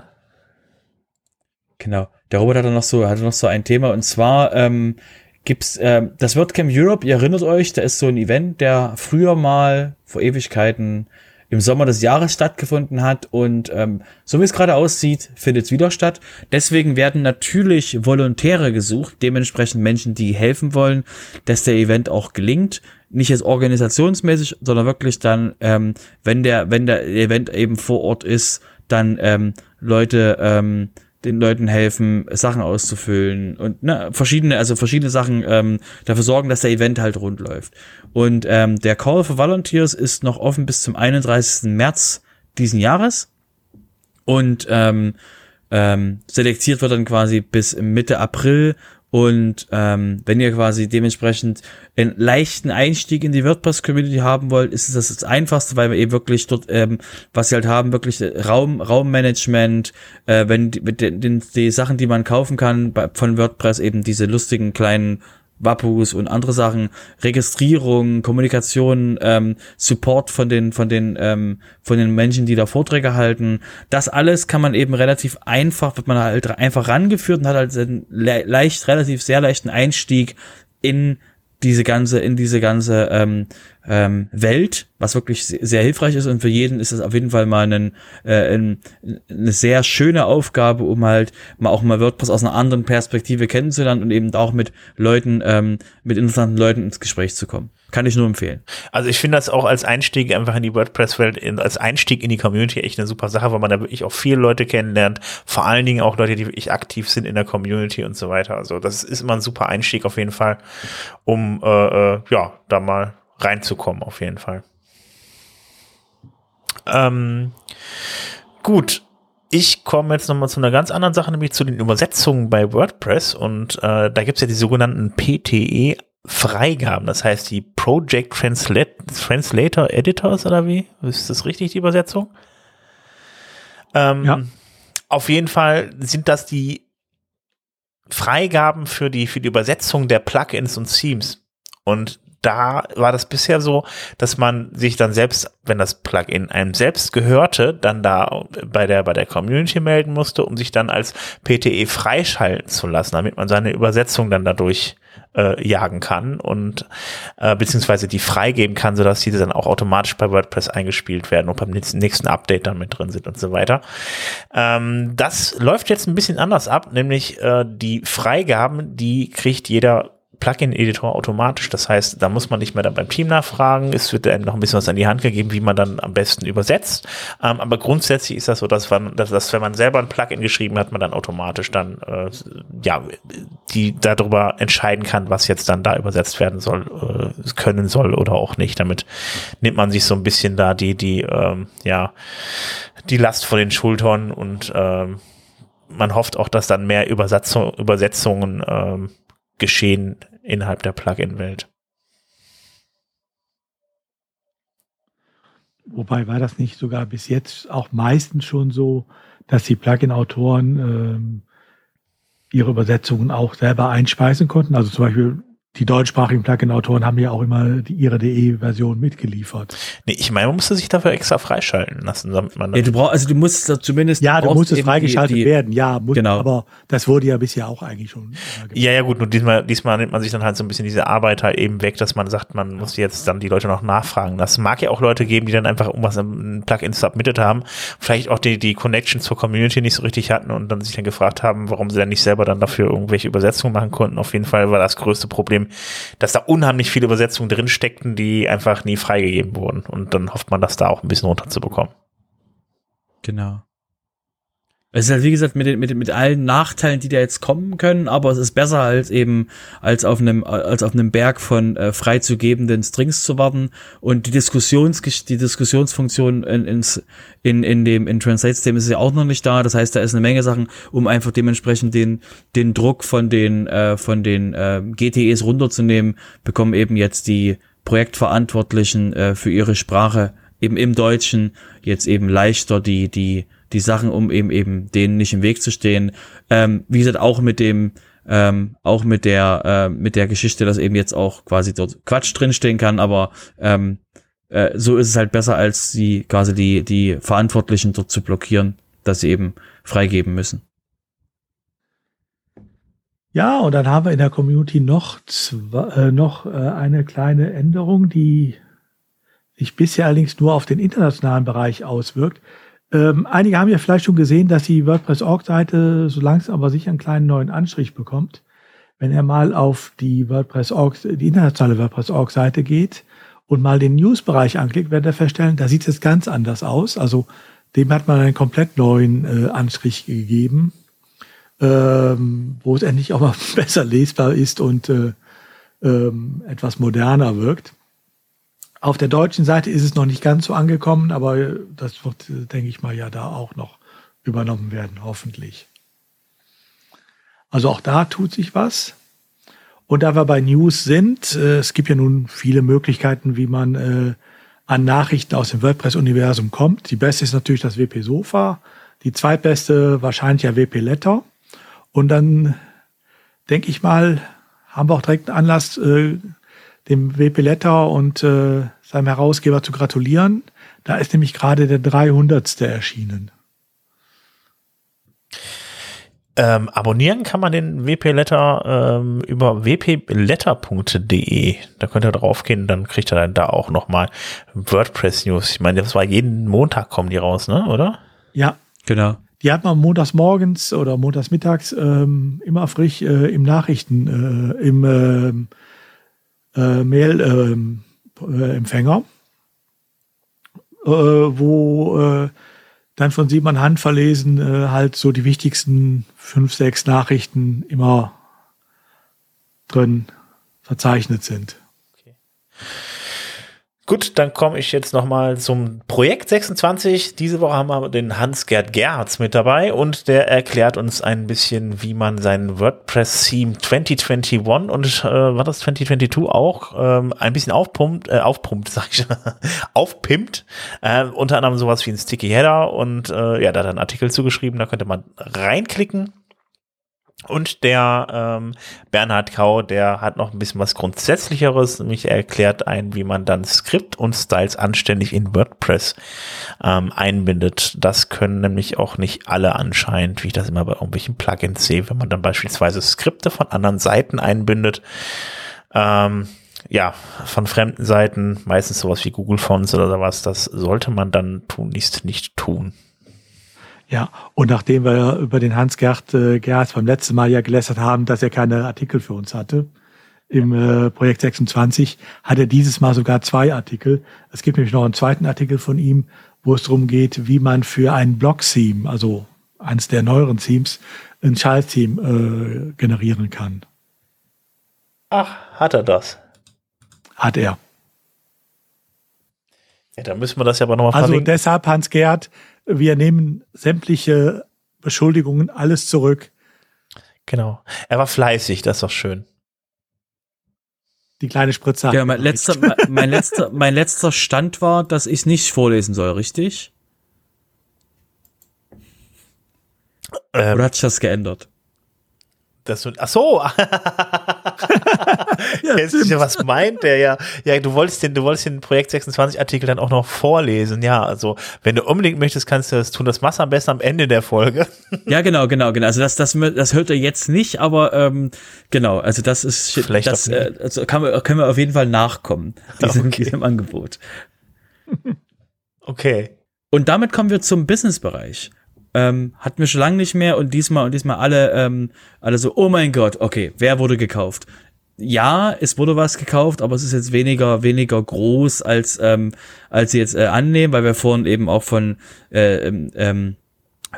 Genau. Der Robert hatte noch so, hatte noch so ein Thema und zwar ähm, gibt's äh, das WordCamp Europe. Ihr erinnert euch, da ist so ein Event, der früher mal vor Ewigkeiten im Sommer des Jahres stattgefunden hat und ähm, so wie es gerade aussieht, findet es wieder statt. Deswegen werden natürlich Volontäre gesucht, dementsprechend Menschen, die helfen wollen, dass der Event auch gelingt. Nicht jetzt organisationsmäßig, sondern wirklich dann, ähm, wenn der, wenn der Event eben vor Ort ist, dann ähm, Leute ähm, den Leuten helfen, Sachen auszufüllen und ne, verschiedene, also verschiedene Sachen ähm, dafür sorgen, dass der Event halt rund läuft. Und ähm, der Call for Volunteers ist noch offen bis zum 31. März diesen Jahres. Und ähm, ähm, selektiert wird dann quasi bis Mitte April und ähm, wenn ihr quasi dementsprechend einen leichten Einstieg in die WordPress-Community haben wollt, ist es das, das Einfachste, weil wir eben wirklich dort, ähm, was sie halt haben, wirklich Raum, Raummanagement, äh, wenn die, mit den, den, die Sachen, die man kaufen kann bei, von WordPress, eben diese lustigen kleinen Wappus und andere Sachen, Registrierung, Kommunikation, ähm, Support von den, von den, ähm, von den Menschen, die da Vorträge halten. Das alles kann man eben relativ einfach, wird man halt einfach rangeführt und hat halt einen leicht, relativ sehr leichten Einstieg in diese ganze, in diese ganze ähm, ähm, Welt, was wirklich sehr, hilfreich ist und für jeden ist es auf jeden Fall mal ein, äh, ein, eine sehr schöne Aufgabe, um halt mal auch mal WordPress aus einer anderen Perspektive kennenzulernen und eben auch mit Leuten, ähm, mit interessanten Leuten ins Gespräch zu kommen. Kann ich nur empfehlen. Also ich finde das auch als Einstieg einfach in die WordPress-Welt, als Einstieg in die Community echt eine super Sache, weil man da wirklich auch viele Leute kennenlernt. Vor allen Dingen auch Leute, die wirklich aktiv sind in der Community und so weiter. Also das ist immer ein super Einstieg auf jeden Fall, um äh, äh, ja da mal reinzukommen auf jeden Fall. Ähm, gut, ich komme jetzt nochmal zu einer ganz anderen Sache, nämlich zu den Übersetzungen bei WordPress. Und äh, da gibt es ja die sogenannten PTE Freigaben, das heißt die Project Translat Translator Editors oder wie? Ist das richtig, die Übersetzung? Ähm, ja. Auf jeden Fall sind das die Freigaben für die, für die Übersetzung der Plugins und Themes. Und da war das bisher so, dass man sich dann selbst, wenn das Plugin einem selbst gehörte, dann da bei der, bei der Community melden musste, um sich dann als PTE freischalten zu lassen, damit man seine Übersetzung dann dadurch äh, jagen kann und äh, beziehungsweise die freigeben kann, sodass diese dann auch automatisch bei WordPress eingespielt werden und beim nächsten Update dann mit drin sind und so weiter. Ähm, das läuft jetzt ein bisschen anders ab, nämlich äh, die Freigaben, die kriegt jeder Plugin-Editor automatisch. Das heißt, da muss man nicht mehr dann beim Team nachfragen. Es wird einem noch ein bisschen was an die Hand gegeben, wie man dann am besten übersetzt. Ähm, aber grundsätzlich ist das so, dass, man, dass, dass, wenn man selber ein Plugin geschrieben hat, man dann automatisch dann äh, ja die darüber entscheiden kann, was jetzt dann da übersetzt werden soll, äh, können soll oder auch nicht. Damit nimmt man sich so ein bisschen da die die ähm, ja die Last von den Schultern und ähm, man hofft auch, dass dann mehr Übersetzung, Übersetzungen ähm, geschehen innerhalb der Plugin-Welt. Wobei war das nicht sogar bis jetzt auch meistens schon so, dass die Plugin-Autoren ähm, ihre Übersetzungen auch selber einspeisen konnten. Also zum Beispiel die deutschsprachigen Plugin-Autoren haben ja auch immer die, ihre DE-Version mitgeliefert. Nee, ich meine, man musste sich dafür extra freischalten lassen, damit man. Ja, du brauchst, also du musst da zumindest. Ja, du musst es freigeschaltet die, die, werden, ja, muss, genau. aber das wurde ja bisher auch eigentlich schon. Ja, ja, gut, nur diesmal, diesmal nimmt man sich dann halt so ein bisschen diese Arbeit halt eben weg, dass man sagt, man muss jetzt dann die Leute noch nachfragen. Das mag ja auch Leute geben, die dann einfach irgendwas im Plugin submitted haben, vielleicht auch die, die Connection zur Community nicht so richtig hatten und dann sich dann gefragt haben, warum sie dann nicht selber dann dafür irgendwelche Übersetzungen machen konnten. Auf jeden Fall war das größte Problem Problem, dass da unheimlich viele Übersetzungen drin steckten, die einfach nie freigegeben wurden. Und dann hofft man, das da auch ein bisschen runterzubekommen. Genau. Es ist halt, wie gesagt, mit, den, mit, mit allen Nachteilen, die da jetzt kommen können, aber es ist besser als eben, als auf einem, als auf einem Berg von äh, freizugebenden Strings zu warten und die Diskussions, die Diskussionsfunktion in, ins, in, in dem, in Translate-System ist ja auch noch nicht da. Das heißt, da ist eine Menge Sachen, um einfach dementsprechend den, den Druck von den, äh, von den, äh, GTEs runterzunehmen, bekommen eben jetzt die Projektverantwortlichen, äh, für ihre Sprache eben im Deutschen jetzt eben leichter die, die, die Sachen, um eben eben denen nicht im Weg zu stehen. Ähm, wie gesagt, auch mit dem, ähm, auch mit der, äh, mit der Geschichte, dass eben jetzt auch quasi dort Quatsch drinstehen kann, aber ähm, äh, so ist es halt besser, als sie quasi die, die Verantwortlichen dort zu blockieren, dass sie eben freigeben müssen. Ja, und dann haben wir in der Community noch, zwei, äh, noch äh, eine kleine Änderung, die sich bisher allerdings nur auf den internationalen Bereich auswirkt. Ähm, einige haben ja vielleicht schon gesehen, dass die WordPress-Org-Seite so langsam aber sicher einen kleinen neuen Anstrich bekommt. Wenn er mal auf die WordPress-Org, die internationale WordPress-Org-Seite geht und mal den News-Bereich anklickt, werdet ihr feststellen, da sieht es ganz anders aus. Also dem hat man einen komplett neuen äh, Anstrich gegeben, ähm, wo es endlich auch mal besser lesbar ist und äh, ähm, etwas moderner wirkt. Auf der deutschen Seite ist es noch nicht ganz so angekommen, aber das wird, denke ich mal, ja da auch noch übernommen werden, hoffentlich. Also auch da tut sich was. Und da wir bei News sind, äh, es gibt ja nun viele Möglichkeiten, wie man äh, an Nachrichten aus dem WordPress-Universum kommt. Die beste ist natürlich das WP Sofa, die zweitbeste wahrscheinlich ja WP Letter. Und dann denke ich mal, haben wir auch direkt einen Anlass, äh, dem WP Letter und äh, seinem Herausgeber zu gratulieren. Da ist nämlich gerade der 300. erschienen. Ähm, abonnieren kann man den WP Letter ähm, über wpletter.de. Da könnt ihr drauf gehen, dann kriegt ihr dann da auch nochmal WordPress News. Ich meine, das war jeden Montag kommen die raus, ne? Oder? Ja, genau. Die hat man montags morgens oder montags mittags ähm, immer frisch äh, im Nachrichten, äh, im ähm, äh, Mail-Empfänger, ähm, äh, wo äh, dann von Simon Hand verlesen äh, halt so die wichtigsten fünf, sechs Nachrichten immer drin verzeichnet sind. Okay. Gut, dann komme ich jetzt nochmal zum Projekt 26. Diese Woche haben wir den Hans-Gerd Gerhards mit dabei und der erklärt uns ein bisschen, wie man sein WordPress-Theme 2021 und äh, war das 2022 auch ähm, ein bisschen aufpumpt, äh, aufpumpt, sag ich, aufpimpt. Äh, unter anderem sowas wie ein Sticky Header und äh, ja, da hat er einen Artikel zugeschrieben, da könnte man reinklicken Und der ähm, Bernhard Kau, der hat noch ein bisschen was Grundsätzlicheres, nämlich er erklärt ein, wie man dann Skript und Styles anständig in WordPress ähm, einbindet. Das können nämlich auch nicht alle anscheinend, wie ich das immer bei irgendwelchen Plugins sehe, wenn man dann beispielsweise Skripte von anderen Seiten einbindet. Ähm, ja, von fremden Seiten, meistens sowas wie Google Fonts oder sowas, das sollte man dann tunlichst nicht tun. Ja, und nachdem wir über den Hans-Gerd äh, Gerz beim letzten Mal ja gelästert haben, dass er keine Artikel für uns hatte, im äh, Projekt 26 hat er dieses Mal sogar zwei Artikel. Es gibt nämlich noch einen zweiten Artikel von ihm, wo es darum geht, wie man für ein Blog-Theme, also eines der neueren Themes, ein Child-Theme äh, generieren kann. Ach, hat er das? Hat er. Ja, dann müssen wir das ja aber nochmal Also verlinken. deshalb, Hans-Gerd, wir nehmen sämtliche Beschuldigungen, alles zurück. Genau. Er war fleißig, das ist doch schön. Die kleine Spritze. Ja, mein letzter, mein, mein letzter, mein letzter Stand war, dass ich nicht vorlesen soll, richtig? Ähm, Oder hat sich das geändert? Das, ach so. Jetzt, ja, was meint der ja? Ja, du wolltest den, du wolltest den Projekt 26 Artikel dann auch noch vorlesen. Ja, also, wenn du unbedingt möchtest, kannst du das tun. Das machst du am besten am Ende der Folge. Ja, genau, genau, genau. Also das, das, das hört er jetzt nicht, aber ähm, genau, also das ist Vielleicht das äh, also kann können wir auf jeden Fall nachkommen, diesem, Okay. diesem Angebot. Okay. Und damit kommen wir zum Businessbereich. Ähm, hatten wir schon lange nicht mehr und diesmal und diesmal alle, ähm, alle so, oh mein Gott, okay, wer wurde gekauft? Ja, es wurde was gekauft, aber es ist jetzt weniger, weniger groß, als, ähm, als sie jetzt äh, annehmen, weil wir vorhin eben auch von äh, ähm, ähm,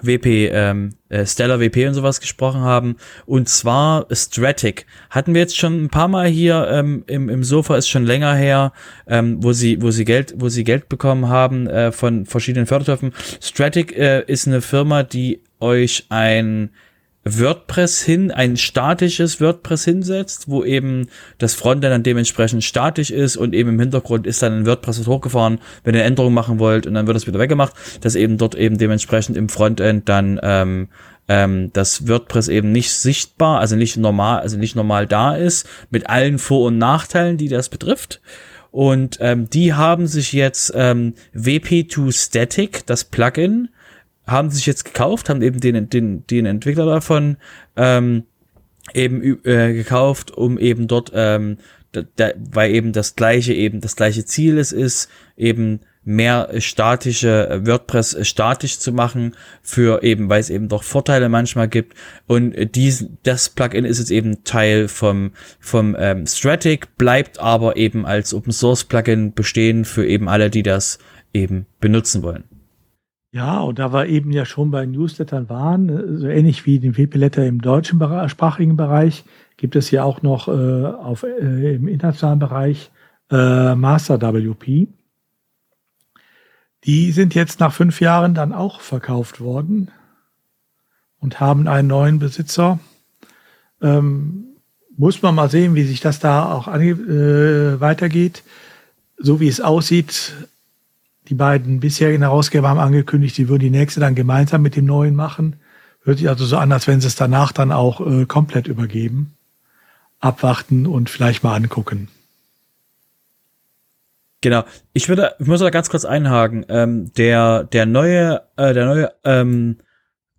WP, ähm, äh, Stellar WP und sowas gesprochen haben. Und zwar Stratic. Hatten wir jetzt schon ein paar Mal hier ähm, im, im Sofa, ist schon länger her, ähm, wo sie, wo sie Geld, wo sie Geld bekommen haben äh, von verschiedenen Fördertöpfen. Stratic äh, ist eine Firma, die euch ein WordPress hin, ein statisches WordPress hinsetzt, wo eben das Frontend dann dementsprechend statisch ist und eben im Hintergrund ist dann ein WordPress hochgefahren, wenn ihr Änderungen machen wollt und dann wird es wieder weggemacht, dass eben dort eben dementsprechend im Frontend dann ähm, ähm, das WordPress eben nicht sichtbar, also nicht normal, also nicht normal da ist, mit allen Vor- und Nachteilen, die das betrifft. Und ähm, die haben sich jetzt ähm, WP2 Static, das Plugin, haben sich jetzt gekauft, haben eben den, den, den Entwickler davon ähm, eben äh, gekauft, um eben dort, ähm, da, da, weil eben das gleiche eben das gleiche Ziel es ist, eben mehr statische äh, WordPress äh, statisch zu machen für eben, weil es eben doch Vorteile manchmal gibt und äh, dies, das Plugin ist jetzt eben Teil vom vom ähm, Stratic, bleibt aber eben als Open Source Plugin bestehen für eben alle, die das eben benutzen wollen. Ja, und da wir eben ja schon bei Newslettern waren, äh, so ähnlich wie den WP-Letter im deutschen sprachigen Bereich, gibt es ja auch noch äh, auf, äh, im internationalen Bereich äh, Master WP. Die sind jetzt nach fünf Jahren dann auch verkauft worden und haben einen neuen Besitzer. Ähm, muss man mal sehen, wie sich das da auch äh, weitergeht. So wie es aussieht, die beiden bisherigen Herausgeber haben angekündigt, sie würden die nächste dann gemeinsam mit dem neuen machen. Hört sich also so an, als wenn sie es danach dann auch äh, komplett übergeben. Abwarten und vielleicht mal angucken. Genau. Ich würde, ich muss da ganz kurz einhaken. Ähm, der, der neue, äh, der neue ähm,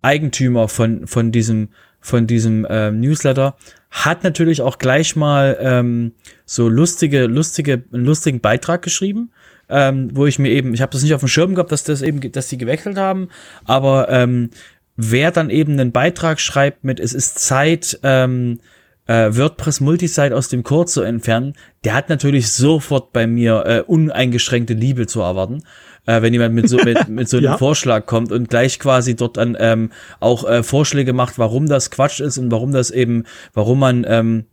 Eigentümer von, von diesem, von diesem ähm, Newsletter hat natürlich auch gleich mal ähm, so lustige, lustige, einen lustigen Beitrag geschrieben, ähm, wo ich mir eben, ich habe das nicht auf dem Schirm gehabt, dass das eben, dass die gewechselt haben, aber ähm, wer dann eben einen Beitrag schreibt mit, es ist Zeit, ähm, äh, WordPress Multisite aus dem Code zu entfernen, der hat natürlich sofort bei mir äh, uneingeschränkte Liebe zu erwarten. Äh, wenn jemand mit so, mit, mit so einem Ja. Vorschlag kommt und gleich quasi dort dann ähm, auch äh, Vorschläge macht, warum das Quatsch ist und warum das eben, warum man ähm,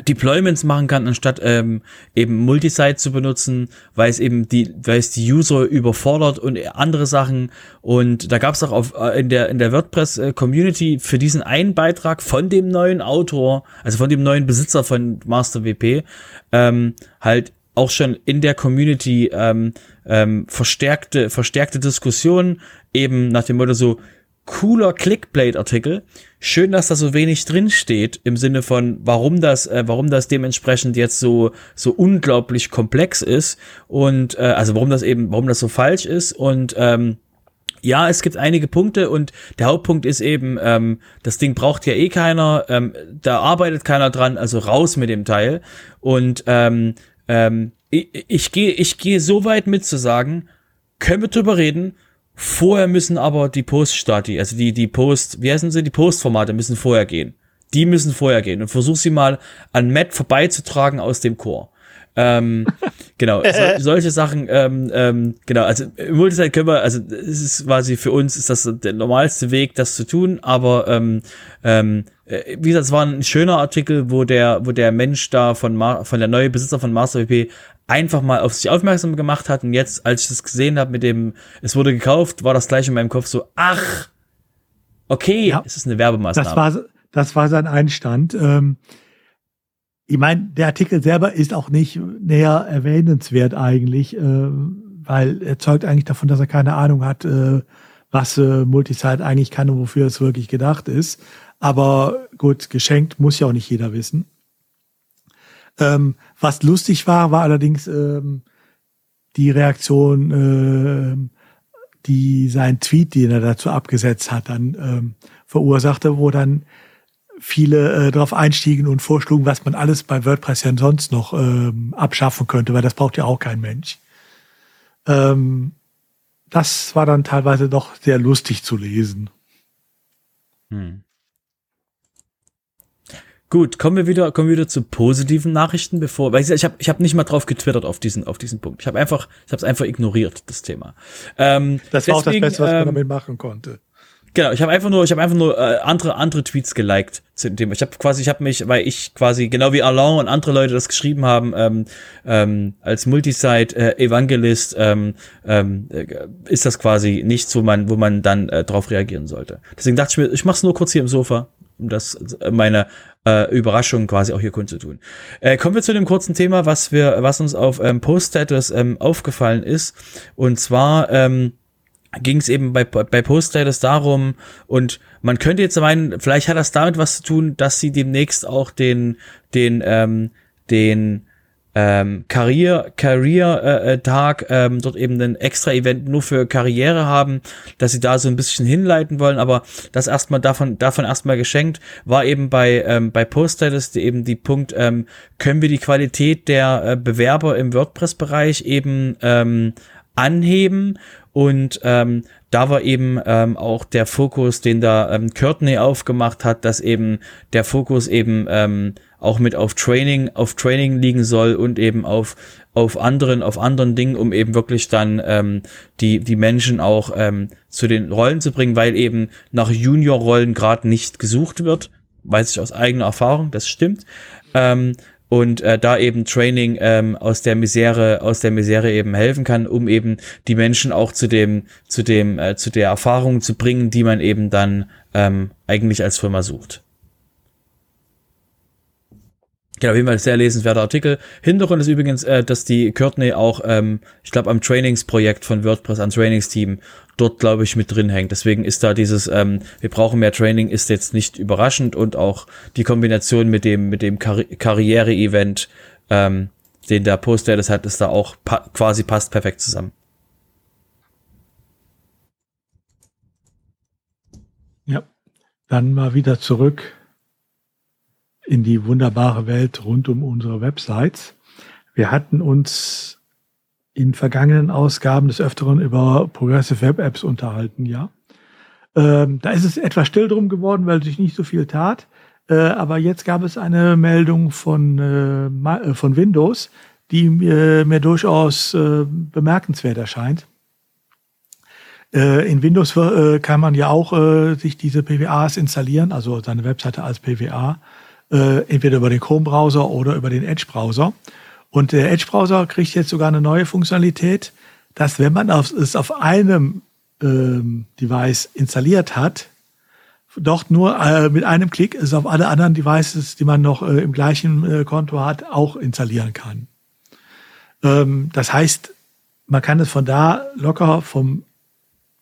Deployments machen kann, anstatt ähm, eben Multisite zu benutzen, weil es eben die, weil es die User überfordert und andere Sachen. Und da gab es auch auf, äh, in der in der WordPress äh, Community für diesen einen Beitrag von dem neuen Autor, also von dem neuen Besitzer von MasterWP, ähm, halt auch schon in der Community ähm, ähm, verstärkte verstärkte Diskussionen eben nach dem Motto so cooler Clickbait-Artikel. Schön, dass da so wenig drin steht im Sinne von, warum das, äh, warum das dementsprechend jetzt so so unglaublich komplex ist und äh, also warum das eben, warum das so falsch ist und ähm, ja, es gibt einige Punkte und der Hauptpunkt ist eben, ähm, das Ding braucht ja eh keiner, ähm, da arbeitet keiner dran, also raus mit dem Teil. Und ähm, ähm, ich, ich gehe ich gehe so weit mit zu sagen, können wir drüber reden, Vorher müssen aber die Post-Stati, also die, die Post, wie heißen sie, die Post-Formate müssen vorher gehen. Die müssen vorher gehen. Und versuch sie mal an Matt vorbeizutragen aus dem Chor. ähm, genau, so, solche Sachen, ähm, ähm, genau, also im Multisite können wir, also es ist quasi für uns ist das der normalste Weg, das zu tun, aber ähm, ähm, äh, wie gesagt, es war ein schöner Artikel, wo der, wo der Mensch da von, Mar von der neue Besitzer von Master WP einfach mal auf sich aufmerksam gemacht hat und jetzt, als ich das gesehen habe mit dem, es wurde gekauft, war das gleich in meinem Kopf so, ach, okay, ja, es ist eine Werbemaßnahme. Das war, das war sein Einstand. Ähm, ich meine, der Artikel selber ist auch nicht näher erwähnenswert eigentlich, äh, weil er zeugt eigentlich davon, dass er keine Ahnung hat, äh, was äh, Multisite eigentlich kann und wofür es wirklich gedacht ist. Aber gut, geschenkt muss ja auch nicht jeder wissen. Ähm, was lustig war, war allerdings ähm, die Reaktion, äh, die sein Tweet, den er dazu abgesetzt hat, dann ähm, verursachte, wo dann viele äh, darauf einstiegen und vorschlugen, was man alles bei WordPress ja sonst noch ähm, abschaffen könnte, weil das braucht ja auch kein Mensch. Ähm, das war dann teilweise doch sehr lustig zu lesen. Hm. Gut, kommen wir wieder, kommen wir wieder zu positiven Nachrichten, bevor, weil ich, ich habe ich hab nicht mal drauf getwittert auf diesen, auf diesen Punkt. Ich habe einfach, ich habe es einfach ignoriert, das Thema. Ähm, das war deswegen, auch das Beste, was man ähm, damit machen konnte. Genau, ich habe einfach nur, ich habe einfach nur äh, andere andere Tweets geliked zu dem Thema. Ich habe quasi, ich habe mich, weil ich quasi genau wie Alain und andere Leute das geschrieben haben, ähm, ähm, als Multisite äh, Evangelist ähm, ähm, äh, ist das quasi nichts, wo man, wo man dann äh, drauf reagieren sollte. Deswegen dachte ich mir, ich mach's nur kurz hier im Sofa, das äh, meine äh, Überraschung quasi auch hier kundzutun. Äh, kommen wir zu dem kurzen Thema, was wir, was uns auf ähm, Post-Status ähm, aufgefallen ist. Und zwar ähm, ging es eben bei, bei Post-Status darum, und man könnte jetzt meinen, vielleicht hat das damit was zu tun, dass sie demnächst auch den, den, ähm, den ähm, Career, Career äh, äh, Tag ähm, dort eben ein extra Event nur für Karriere haben, dass sie da so ein bisschen hinleiten wollen, aber das erstmal davon davon erstmal geschenkt. War eben bei ähm, bei Poststatus eben die Punkt ähm, können wir die Qualität der äh, Bewerber im WordPress Bereich eben ähm, anheben und ähm, da war eben ähm, auch der Fokus, den da ähm, Courtney aufgemacht hat, dass eben der Fokus eben ähm, auch mit auf Training, auf Training liegen soll und eben auf auf anderen, auf anderen Dingen, um eben wirklich dann ähm, die die Menschen auch ähm, zu den Rollen zu bringen, weil eben nach Junior-Rollen gerade nicht gesucht wird, weiß ich aus eigener Erfahrung, das stimmt. Ähm, und äh, da eben Training ähm, aus der Misere aus der Misere eben helfen kann, um eben die Menschen auch zu dem zu dem äh, zu der Erfahrung zu bringen, die man eben dann ähm, eigentlich als Firma sucht. Genau, auf jeden Fall sehr lesenswerter Artikel. Hintergrund ist übrigens, äh, dass die Courtney auch, ähm, ich glaube, am Trainingsprojekt von WordPress, am Trainingsteam, dort, glaube ich, mit drin hängt. Deswegen ist da dieses, ähm, wir brauchen mehr Training, ist jetzt nicht überraschend und auch die Kombination mit dem, mit dem Karri Karriere-Event, ähm, den der Poster das hat, ist da auch pa quasi passt perfekt zusammen. Ja, dann mal wieder zurück in die wunderbare Welt rund um unsere Websites. Wir hatten uns in vergangenen Ausgaben des Öfteren über Progressive Web Apps unterhalten, ja. Ähm, da ist es etwas still drum geworden, weil sich nicht so viel tat. Äh, aber jetzt gab es eine Meldung von, äh, äh von Windows, die mir, mir durchaus äh, bemerkenswert erscheint. Äh, in Windows äh, kann man ja auch sich diese PWAs installieren, also seine Webseite als PWA äh, entweder über den Chrome-Browser oder über den Edge-Browser. Und der Edge-Browser kriegt jetzt sogar eine neue Funktionalität, dass wenn man es auf einem ähm, Device installiert hat, doch nur äh, mit einem Klick es auf alle anderen Devices, die man noch äh, im gleichen äh, Konto hat, auch installieren kann. Ähm, das heißt, man kann es von da locker vom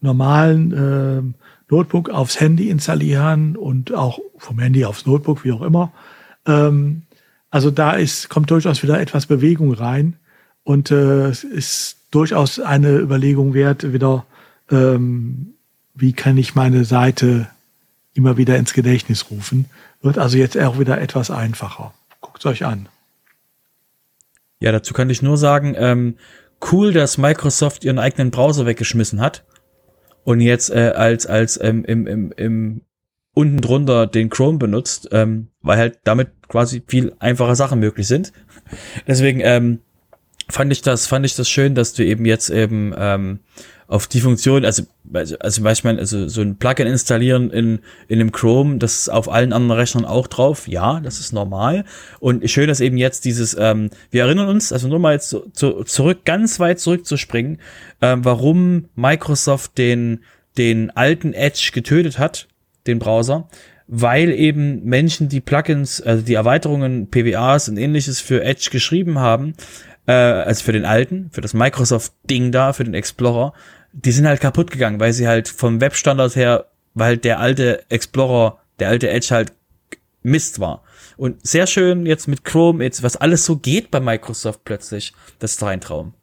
normalen äh, Notebook aufs Handy installieren und auch vom Handy aufs Notebook, wie auch immer. Ähm, also da ist, kommt durchaus wieder etwas Bewegung rein und äh, es ist durchaus eine Überlegung wert, wieder, ähm, wie kann ich meine Seite immer wieder ins Gedächtnis rufen. Wird also jetzt auch wieder etwas einfacher. Guckt euch an. Ja, dazu kann ich nur sagen, ähm, cool, dass Microsoft ihren eigenen Browser weggeschmissen hat und jetzt äh, als als ähm, im, im, im unten drunter den Chrome benutzt, ähm, weil halt damit quasi viel einfache Sachen möglich sind. Deswegen ähm, fand ich das fand ich das schön, dass du eben jetzt eben ähm, auf die Funktion, also, also, also manchmal, also so ein Plugin installieren in, in einem Chrome, das ist auf allen anderen Rechnern auch drauf. Ja, das ist normal. Und schön, dass eben jetzt dieses, ähm, wir erinnern uns, also nur mal jetzt zu, zu, zurück, ganz weit zurückzuspringen, ähm, warum Microsoft den, den alten Edge getötet hat, den Browser, weil eben Menschen die Plugins, also die Erweiterungen, PWAs und ähnliches für Edge geschrieben haben, äh, also für den alten, für das Microsoft-Ding da, für den Explorer, die sind halt kaputt gegangen, weil sie halt vom Webstandard her, weil halt der alte Explorer, der alte Edge halt Mist war. Und sehr schön jetzt mit Chrome, jetzt was alles so geht bei Microsoft plötzlich, das ist doch ein Traum.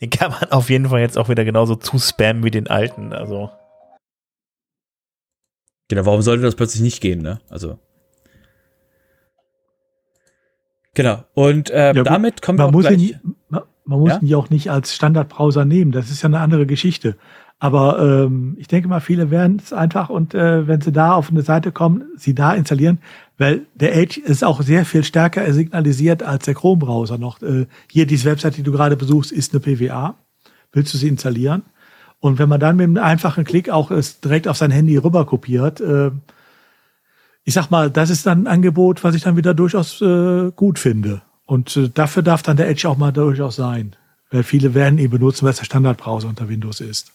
Den kann man auf jeden Fall jetzt auch wieder genauso zuspammen wie den alten, also. Genau, warum sollte das plötzlich nicht gehen, ne? Also. Genau. Und äh, ja, damit kommen wir auch gleich. Ihn, man muss ja? ihn ja auch nicht als Standardbrowser nehmen. Das ist ja eine andere Geschichte. Aber ähm, ich denke mal, viele werden es einfach und äh, wenn sie da auf eine Seite kommen, sie da installieren, weil der Edge ist auch sehr viel stärker signalisiert als der Chrome-Browser noch. Äh, hier diese Website, die du gerade besuchst, ist eine PWA. Willst du sie installieren? Und wenn man dann mit einem einfachen Klick auch es direkt auf sein Handy rüber kopiert, äh, ich sag mal, das ist dann ein Angebot, was ich dann wieder durchaus äh, gut finde. Und äh, dafür darf dann der Edge auch mal durchaus sein. Weil viele werden ihn benutzen, weil es der Standardbrowser unter Windows ist.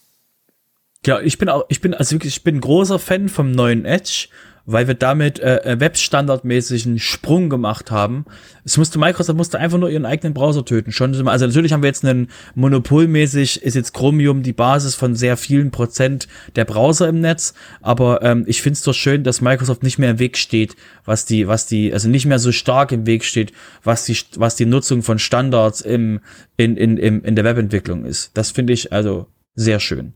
Ja, ich bin auch, ich bin also wirklich, ich bin großer Fan vom neuen Edge weil wir damit äh, äh webstandardmäßig Sprung gemacht haben. Es musste Microsoft musste einfach nur ihren eigenen Browser töten. Schon, also natürlich haben wir jetzt einen monopolmäßig ist jetzt Chromium die Basis von sehr vielen Prozent der Browser im Netz, aber ähm, ich finde es doch schön, dass Microsoft nicht mehr im Weg steht, was die was die also nicht mehr so stark im Weg steht, was die was die Nutzung von Standards im in in in, in der Webentwicklung ist. Das finde ich also sehr schön.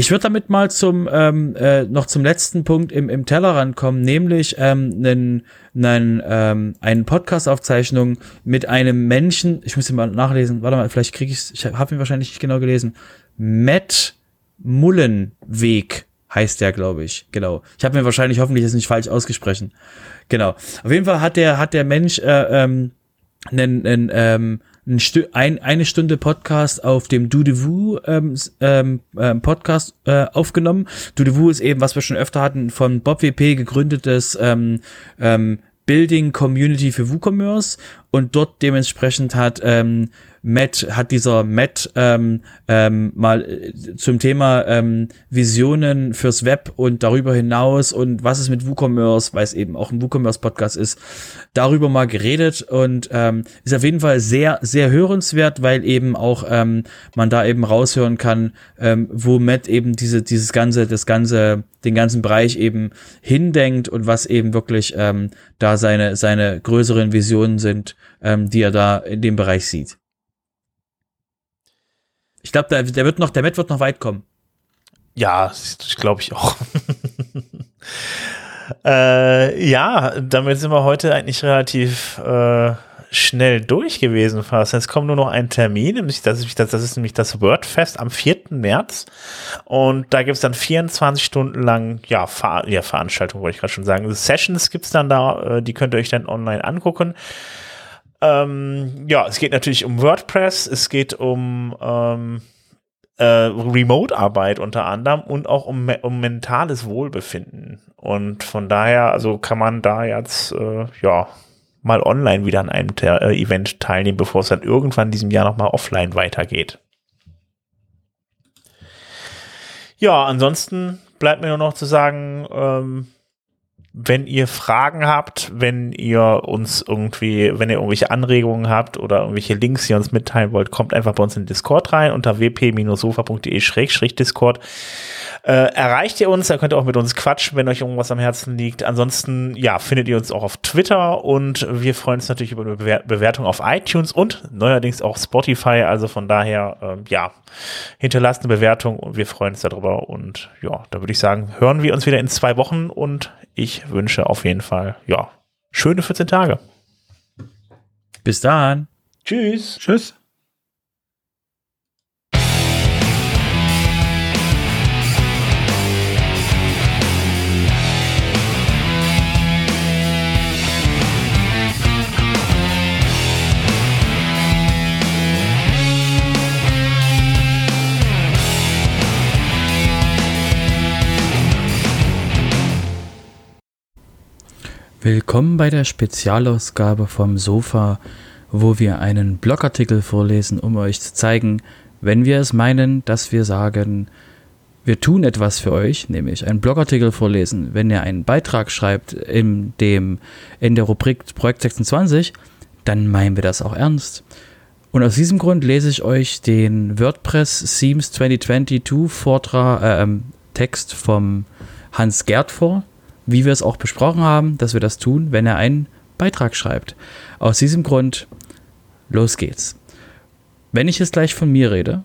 Ich würde damit mal zum ähm, äh, noch zum letzten Punkt im, im Tellerrand kommen, nämlich ähm, einen, einen, ähm, eine Podcast-Aufzeichnung mit einem Menschen. Ich muss ihn mal nachlesen. Warte mal, vielleicht kriege ich Ich habe ihn wahrscheinlich nicht genau gelesen. Matt Mullenweg heißt der, glaube ich. Genau. Ich habe mir wahrscheinlich hoffentlich jetzt nicht falsch ausgesprochen. Genau. Auf jeden Fall hat der hat der Mensch äh, ähm, einen, einen ähm, ein ein, eine Stunde Podcast auf dem Dudevu ähm, ähm, ähm, Podcast äh, aufgenommen. Dudevu ist eben, was wir schon öfter hatten, von Bob WP gegründetes ähm, ähm, Building Community für WooCommerce und dort dementsprechend hat ähm, Matt, hat dieser Matt ähm, ähm, mal äh, zum Thema ähm, Visionen fürs Web und darüber hinaus und was ist mit WooCommerce, weil es eben auch ein WooCommerce-Podcast ist, darüber mal geredet und ähm, ist auf jeden Fall sehr, sehr hörenswert, weil eben auch ähm, man da eben raushören kann, ähm, wo Matt eben diese, dieses ganze, das ganze, den ganzen Bereich eben hindenkt und was eben wirklich ähm, da seine, seine größeren Visionen sind, ähm, die er da in dem Bereich sieht. Ich glaube, der, der wird noch, der Matt wird noch weit kommen. Ja, glaube ich auch. äh, ja, damit sind wir heute eigentlich relativ äh, schnell durch gewesen fast. Jetzt kommt nur noch ein Termin, nämlich das ist, das, ist nämlich das Wordfest am 4. März. Und da gibt es dann 24 Stunden lang, ja, Ver ja Veranstaltungen wollte ich gerade schon sagen. Sessions gibt es dann da, äh, die könnt ihr euch dann online angucken. Ähm, ja, es geht natürlich um WordPress, es geht um ähm, äh, Remote-Arbeit unter anderem und auch um, um mentales Wohlbefinden. Und von daher, also kann man da jetzt, äh, ja, mal online wieder an einem Te äh, Event teilnehmen, bevor es dann irgendwann in diesem Jahr nochmal offline weitergeht. Ja, ansonsten bleibt mir nur noch zu sagen, ähm, wenn ihr Fragen habt, wenn ihr uns irgendwie, wenn ihr irgendwelche Anregungen habt oder irgendwelche Links, die ihr uns mitteilen wollt, kommt einfach bei uns in den Discord rein unter wp-sofa.de-discord. Äh, erreicht ihr uns, da könnt ihr auch mit uns quatschen, wenn euch irgendwas am Herzen liegt. Ansonsten, ja, findet ihr uns auch auf Twitter und wir freuen uns natürlich über eine Bewer Bewertung auf iTunes und neuerdings auch Spotify. Also von daher, äh, ja, hinterlasst eine Bewertung und wir freuen uns darüber. Und ja, da würde ich sagen, hören wir uns wieder in zwei Wochen und ich wünsche auf jeden Fall, ja, schöne 14 Tage. Bis dann. Tschüss. Tschüss. Willkommen bei der Spezialausgabe vom Sofa, wo wir einen Blogartikel vorlesen, um euch zu zeigen, wenn wir es meinen, dass wir sagen, wir tun etwas für euch, nämlich einen Blogartikel vorlesen. Wenn ihr einen Beitrag schreibt in, dem, in der Rubrik Projekt 26, dann meinen wir das auch ernst. Und aus diesem Grund lese ich euch den WordPress Themes 2022 Vortrag, äh, ähm, Text vom Hans Gerd vor wie wir es auch besprochen haben, dass wir das tun, wenn er einen Beitrag schreibt. Aus diesem Grund, los geht's. Wenn ich jetzt gleich von mir rede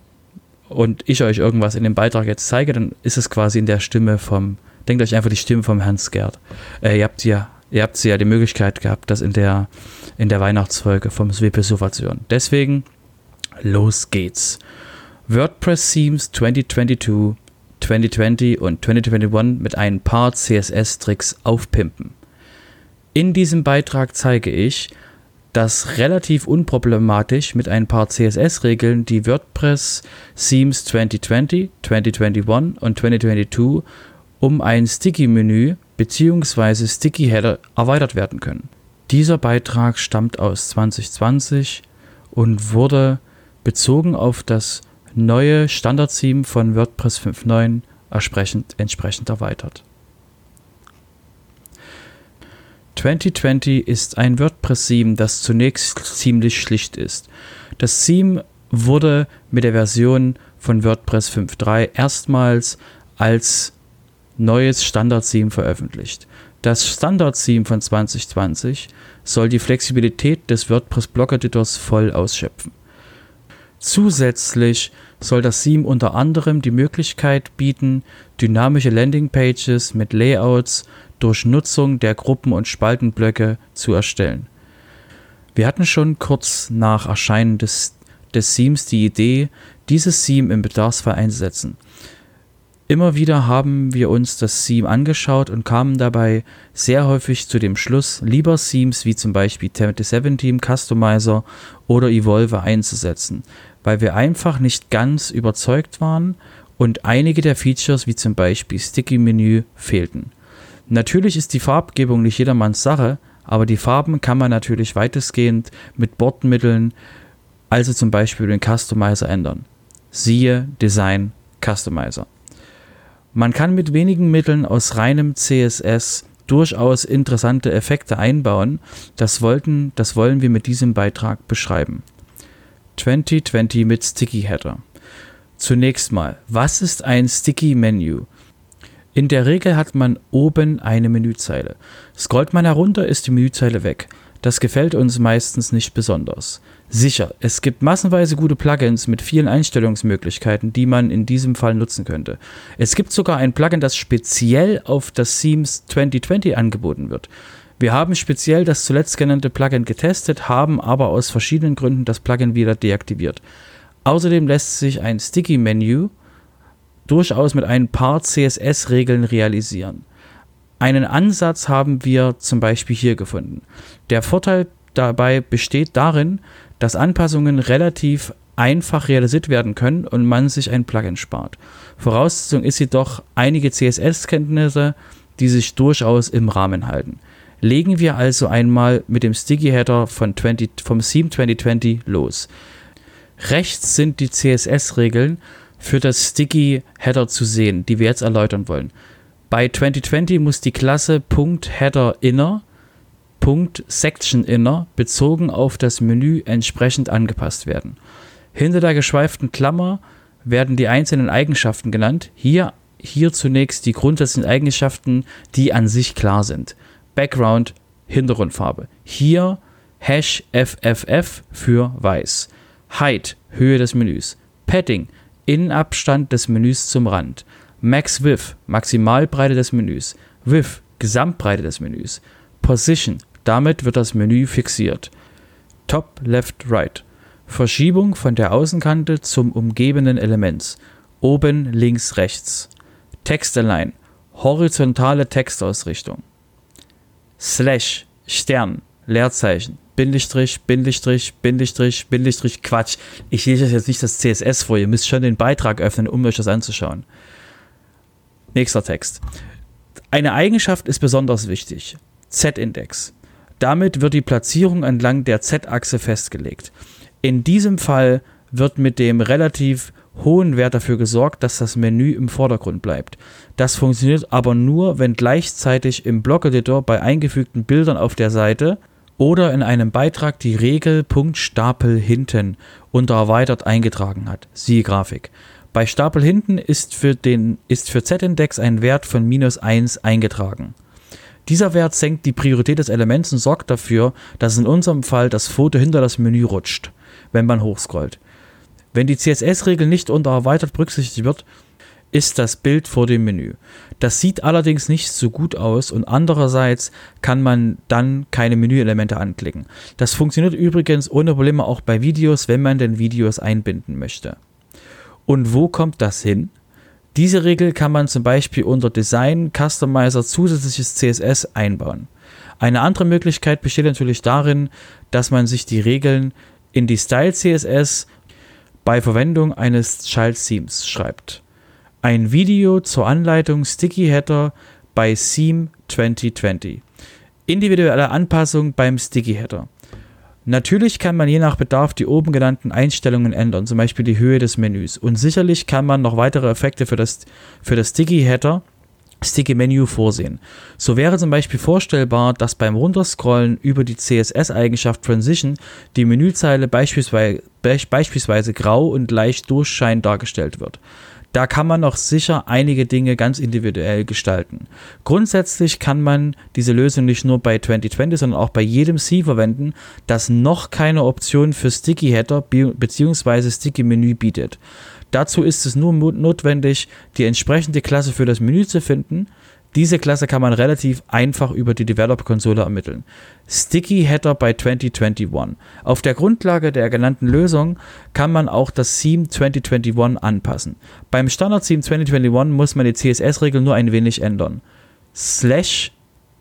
und ich euch irgendwas in dem Beitrag jetzt zeige, dann ist es quasi in der Stimme vom, denkt euch einfach die Stimme vom Herrn Skert. Äh, ihr habt ja, ihr habt ja die Möglichkeit gehabt, das in der, in der Weihnachtsfolge vom SWP Sofa zu hören. Deswegen, los geht's. WordPress Themes 2022 2020 und 2021 mit ein paar CSS-Tricks aufpimpen. In diesem Beitrag zeige ich, dass relativ unproblematisch mit ein paar CSS-Regeln die WordPress Themes 2020, 2021 und 2022 um ein Sticky-Menü bzw. Sticky-Header erweitert werden können. Dieser Beitrag stammt aus 2020 und wurde bezogen auf das neue Standard-Theme von WordPress 5.9 entsprechend, entsprechend erweitert. 2020 ist ein WordPress-Theme, das zunächst ziemlich schlicht ist. Das Theme wurde mit der Version von WordPress 5.3 erstmals als neues Standard-Theme veröffentlicht. Das Standard-Theme von 2020 soll die Flexibilität des WordPress-Blog-Editors voll ausschöpfen. Zusätzlich soll das Theme unter anderem die Möglichkeit bieten, dynamische Landingpages mit Layouts durch Nutzung der Gruppen- und Spaltenblöcke zu erstellen. Wir hatten schon kurz nach Erscheinen des, des Themes die Idee, dieses Theme im Bedarfsfall einzusetzen. Immer wieder haben wir uns das Theme angeschaut und kamen dabei sehr häufig zu dem Schluss, lieber Themes wie zum Beispiel Template Team Customizer oder Evolver einzusetzen, weil wir einfach nicht ganz überzeugt waren und einige der Features wie zum Beispiel Sticky Menü fehlten. Natürlich ist die Farbgebung nicht jedermanns Sache, aber die Farben kann man natürlich weitestgehend mit Bordmitteln, also zum Beispiel den Customizer ändern. Siehe Design Customizer. Man kann mit wenigen Mitteln aus reinem CSS durchaus interessante Effekte einbauen. Das, wollten, das wollen wir mit diesem Beitrag beschreiben. 2020 mit Sticky Header. Zunächst mal, was ist ein Sticky Menu? In der Regel hat man oben eine Menüzeile. Scrollt man herunter, ist die Menüzeile weg. Das gefällt uns meistens nicht besonders. Sicher, es gibt massenweise gute Plugins mit vielen Einstellungsmöglichkeiten, die man in diesem Fall nutzen könnte. Es gibt sogar ein Plugin, das speziell auf das Themes 2020 angeboten wird. Wir haben speziell das zuletzt genannte Plugin getestet, haben aber aus verschiedenen Gründen das Plugin wieder deaktiviert. Außerdem lässt sich ein Sticky-Menü durchaus mit ein paar CSS-Regeln realisieren. Einen Ansatz haben wir zum Beispiel hier gefunden. Der Vorteil dabei besteht darin, dass Anpassungen relativ einfach realisiert werden können und man sich ein Plugin spart. Voraussetzung ist jedoch einige CSS-Kenntnisse, die sich durchaus im Rahmen halten. Legen wir also einmal mit dem Sticky Header von 20, vom Theme 2020 los. Rechts sind die CSS-Regeln für das Sticky Header zu sehen, die wir jetzt erläutern wollen. Bei 2020 muss die Klasse .header_inner .sectionInner bezogen auf das Menü entsprechend angepasst werden. Hinter der geschweiften Klammer werden die einzelnen Eigenschaften genannt. Hier, hier zunächst die grundsätzlichen Eigenschaften, die an sich klar sind. Background, Hintergrundfarbe. Hier Hash FFF für weiß. Height, Höhe des Menüs. Padding, Innenabstand des Menüs zum Rand. Max Width, Maximalbreite des Menüs. Width, Gesamtbreite des Menüs. Position, damit wird das Menü fixiert. Top, Left, Right. Verschiebung von der Außenkante zum umgebenden Element. Oben, links, rechts. Text Align. Horizontale Textausrichtung. Slash, Stern, Leerzeichen, Bindestrich, Bindestrich, Bindestrich, Bindestrich, Quatsch. Ich lese jetzt nicht das CSS vor, ihr müsst schon den Beitrag öffnen, um euch das anzuschauen. Nächster Text. Eine Eigenschaft ist besonders wichtig. Z-Index. Damit wird die Platzierung entlang der Z-Achse festgelegt. In diesem Fall wird mit dem relativ hohen Wert dafür gesorgt, dass das Menü im Vordergrund bleibt. Das funktioniert aber nur, wenn gleichzeitig im Blockeditor bei eingefügten Bildern auf der Seite oder in einem Beitrag die Regel Punkt Stapel hinten unter erweitert eingetragen hat. Siehe Grafik. Bei Stapel hinten ist für, den, ist für Z-Index ein Wert von minus 1 eingetragen. Dieser Wert senkt die Priorität des Elements und sorgt dafür, dass in unserem Fall das Foto hinter das Menü rutscht, wenn man hochscrollt. Wenn die CSS-Regel nicht unter erweitert berücksichtigt wird, ist das Bild vor dem Menü. Das sieht allerdings nicht so gut aus und andererseits kann man dann keine Menüelemente anklicken. Das funktioniert übrigens ohne Probleme auch bei Videos, wenn man denn Videos einbinden möchte. Und wo kommt das hin? Diese Regel kann man zum Beispiel unter Design Customizer zusätzliches CSS einbauen. Eine andere Möglichkeit besteht natürlich darin, dass man sich die Regeln in die Style CSS bei Verwendung eines Child Themes schreibt. Ein Video zur Anleitung Sticky Header bei Theme 2020. Individuelle Anpassung beim Sticky Header. Natürlich kann man je nach Bedarf die oben genannten Einstellungen ändern, zum Beispiel die Höhe des Menüs. Und sicherlich kann man noch weitere Effekte für das, für das Sticky Header, Sticky Menu vorsehen. So wäre zum Beispiel vorstellbar, dass beim Runterscrollen über die CSS-Eigenschaft Transition die Menüzeile beispielsweise, beispielsweise grau und leicht durchscheinend dargestellt wird da kann man noch sicher einige Dinge ganz individuell gestalten. Grundsätzlich kann man diese Lösung nicht nur bei 2020, sondern auch bei jedem C verwenden, das noch keine Option für Sticky Header bzw. Sticky Menü bietet. Dazu ist es nur notwendig, die entsprechende Klasse für das Menü zu finden diese Klasse kann man relativ einfach über die Developer-Konsole ermitteln. Sticky Header bei 2021. Auf der Grundlage der genannten Lösung kann man auch das Theme 2021 anpassen. Beim Standard-Theme 2021 muss man die CSS-Regel nur ein wenig ändern. Slash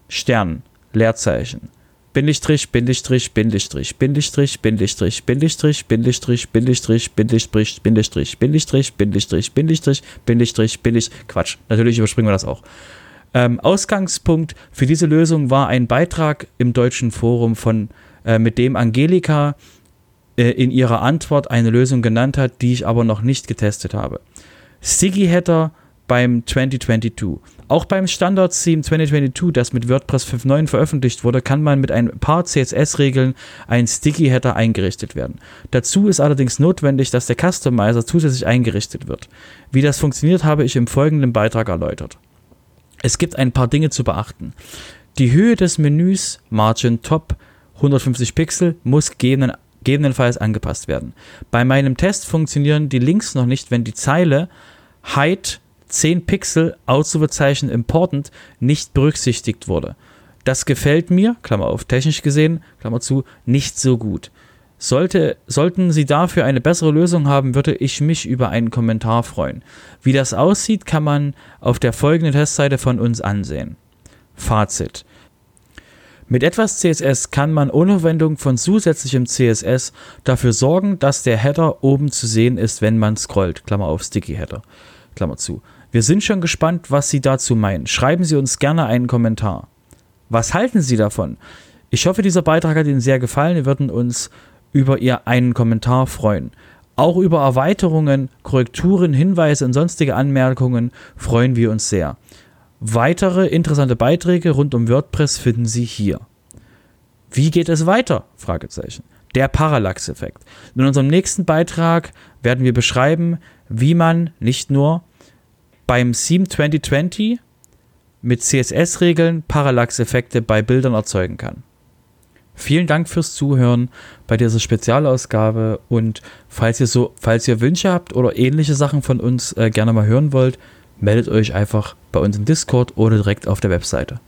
Stern Leerzeichen Bindestrich, Bindestrich, Bindestrich, Bindestrich, Bindestrich, Bindestrich, Bindestrich, Bindestrich, Bindestrich, Bindestrich, Bindestrich, Bindestrich, Bindestrich, Bindestrich, Bindestrich, Quatsch. Natürlich überspringen wir das auch. Ähm, Ausgangspunkt für diese Lösung war ein Beitrag im deutschen Forum von, äh, mit dem Angelika äh, in ihrer Antwort eine Lösung genannt hat, die ich aber noch nicht getestet habe. Sticky Header beim 2022. Auch beim Standard-Theme 2022, das mit WordPress 5.9 veröffentlicht wurde, kann man mit ein paar CSS-Regeln ein Sticky-Header eingerichtet werden. Dazu ist allerdings notwendig, dass der Customizer zusätzlich eingerichtet wird. Wie das funktioniert, habe ich im folgenden Beitrag erläutert. Es gibt ein paar Dinge zu beachten. Die Höhe des Menüs, Margin Top 150 Pixel, muss gegebenenfalls angepasst werden. Bei meinem Test funktionieren die Links noch nicht, wenn die Zeile Height 10 Pixel Ausrufezeichen important nicht berücksichtigt wurde. Das gefällt mir, Klammer auf, technisch gesehen, Klammer zu, nicht so gut. Sollte, sollten Sie dafür eine bessere Lösung haben, würde ich mich über einen Kommentar freuen. Wie das aussieht, kann man auf der folgenden Testseite von uns ansehen. Fazit. Mit etwas CSS kann man ohne Verwendung von zusätzlichem CSS dafür sorgen, dass der Header oben zu sehen ist, wenn man scrollt. Klammer auf Sticky Header. Klammer zu. Wir sind schon gespannt, was Sie dazu meinen. Schreiben Sie uns gerne einen Kommentar. Was halten Sie davon? Ich hoffe, dieser Beitrag hat Ihnen sehr gefallen. Wir würden uns über ihr einen Kommentar freuen. Auch über Erweiterungen, Korrekturen, Hinweise und sonstige Anmerkungen freuen wir uns sehr. Weitere interessante Beiträge rund um WordPress finden Sie hier. Wie geht es weiter? Der Parallax-Effekt. In unserem nächsten Beitrag werden wir beschreiben, wie man nicht nur beim Theme 2020 mit CSS-Regeln Parallax-Effekte bei Bildern erzeugen kann. Vielen Dank fürs Zuhören bei dieser Spezialausgabe und falls ihr so, falls ihr Wünsche habt oder ähnliche Sachen von uns äh, gerne mal hören wollt, meldet euch einfach bei uns im Discord oder direkt auf der Webseite.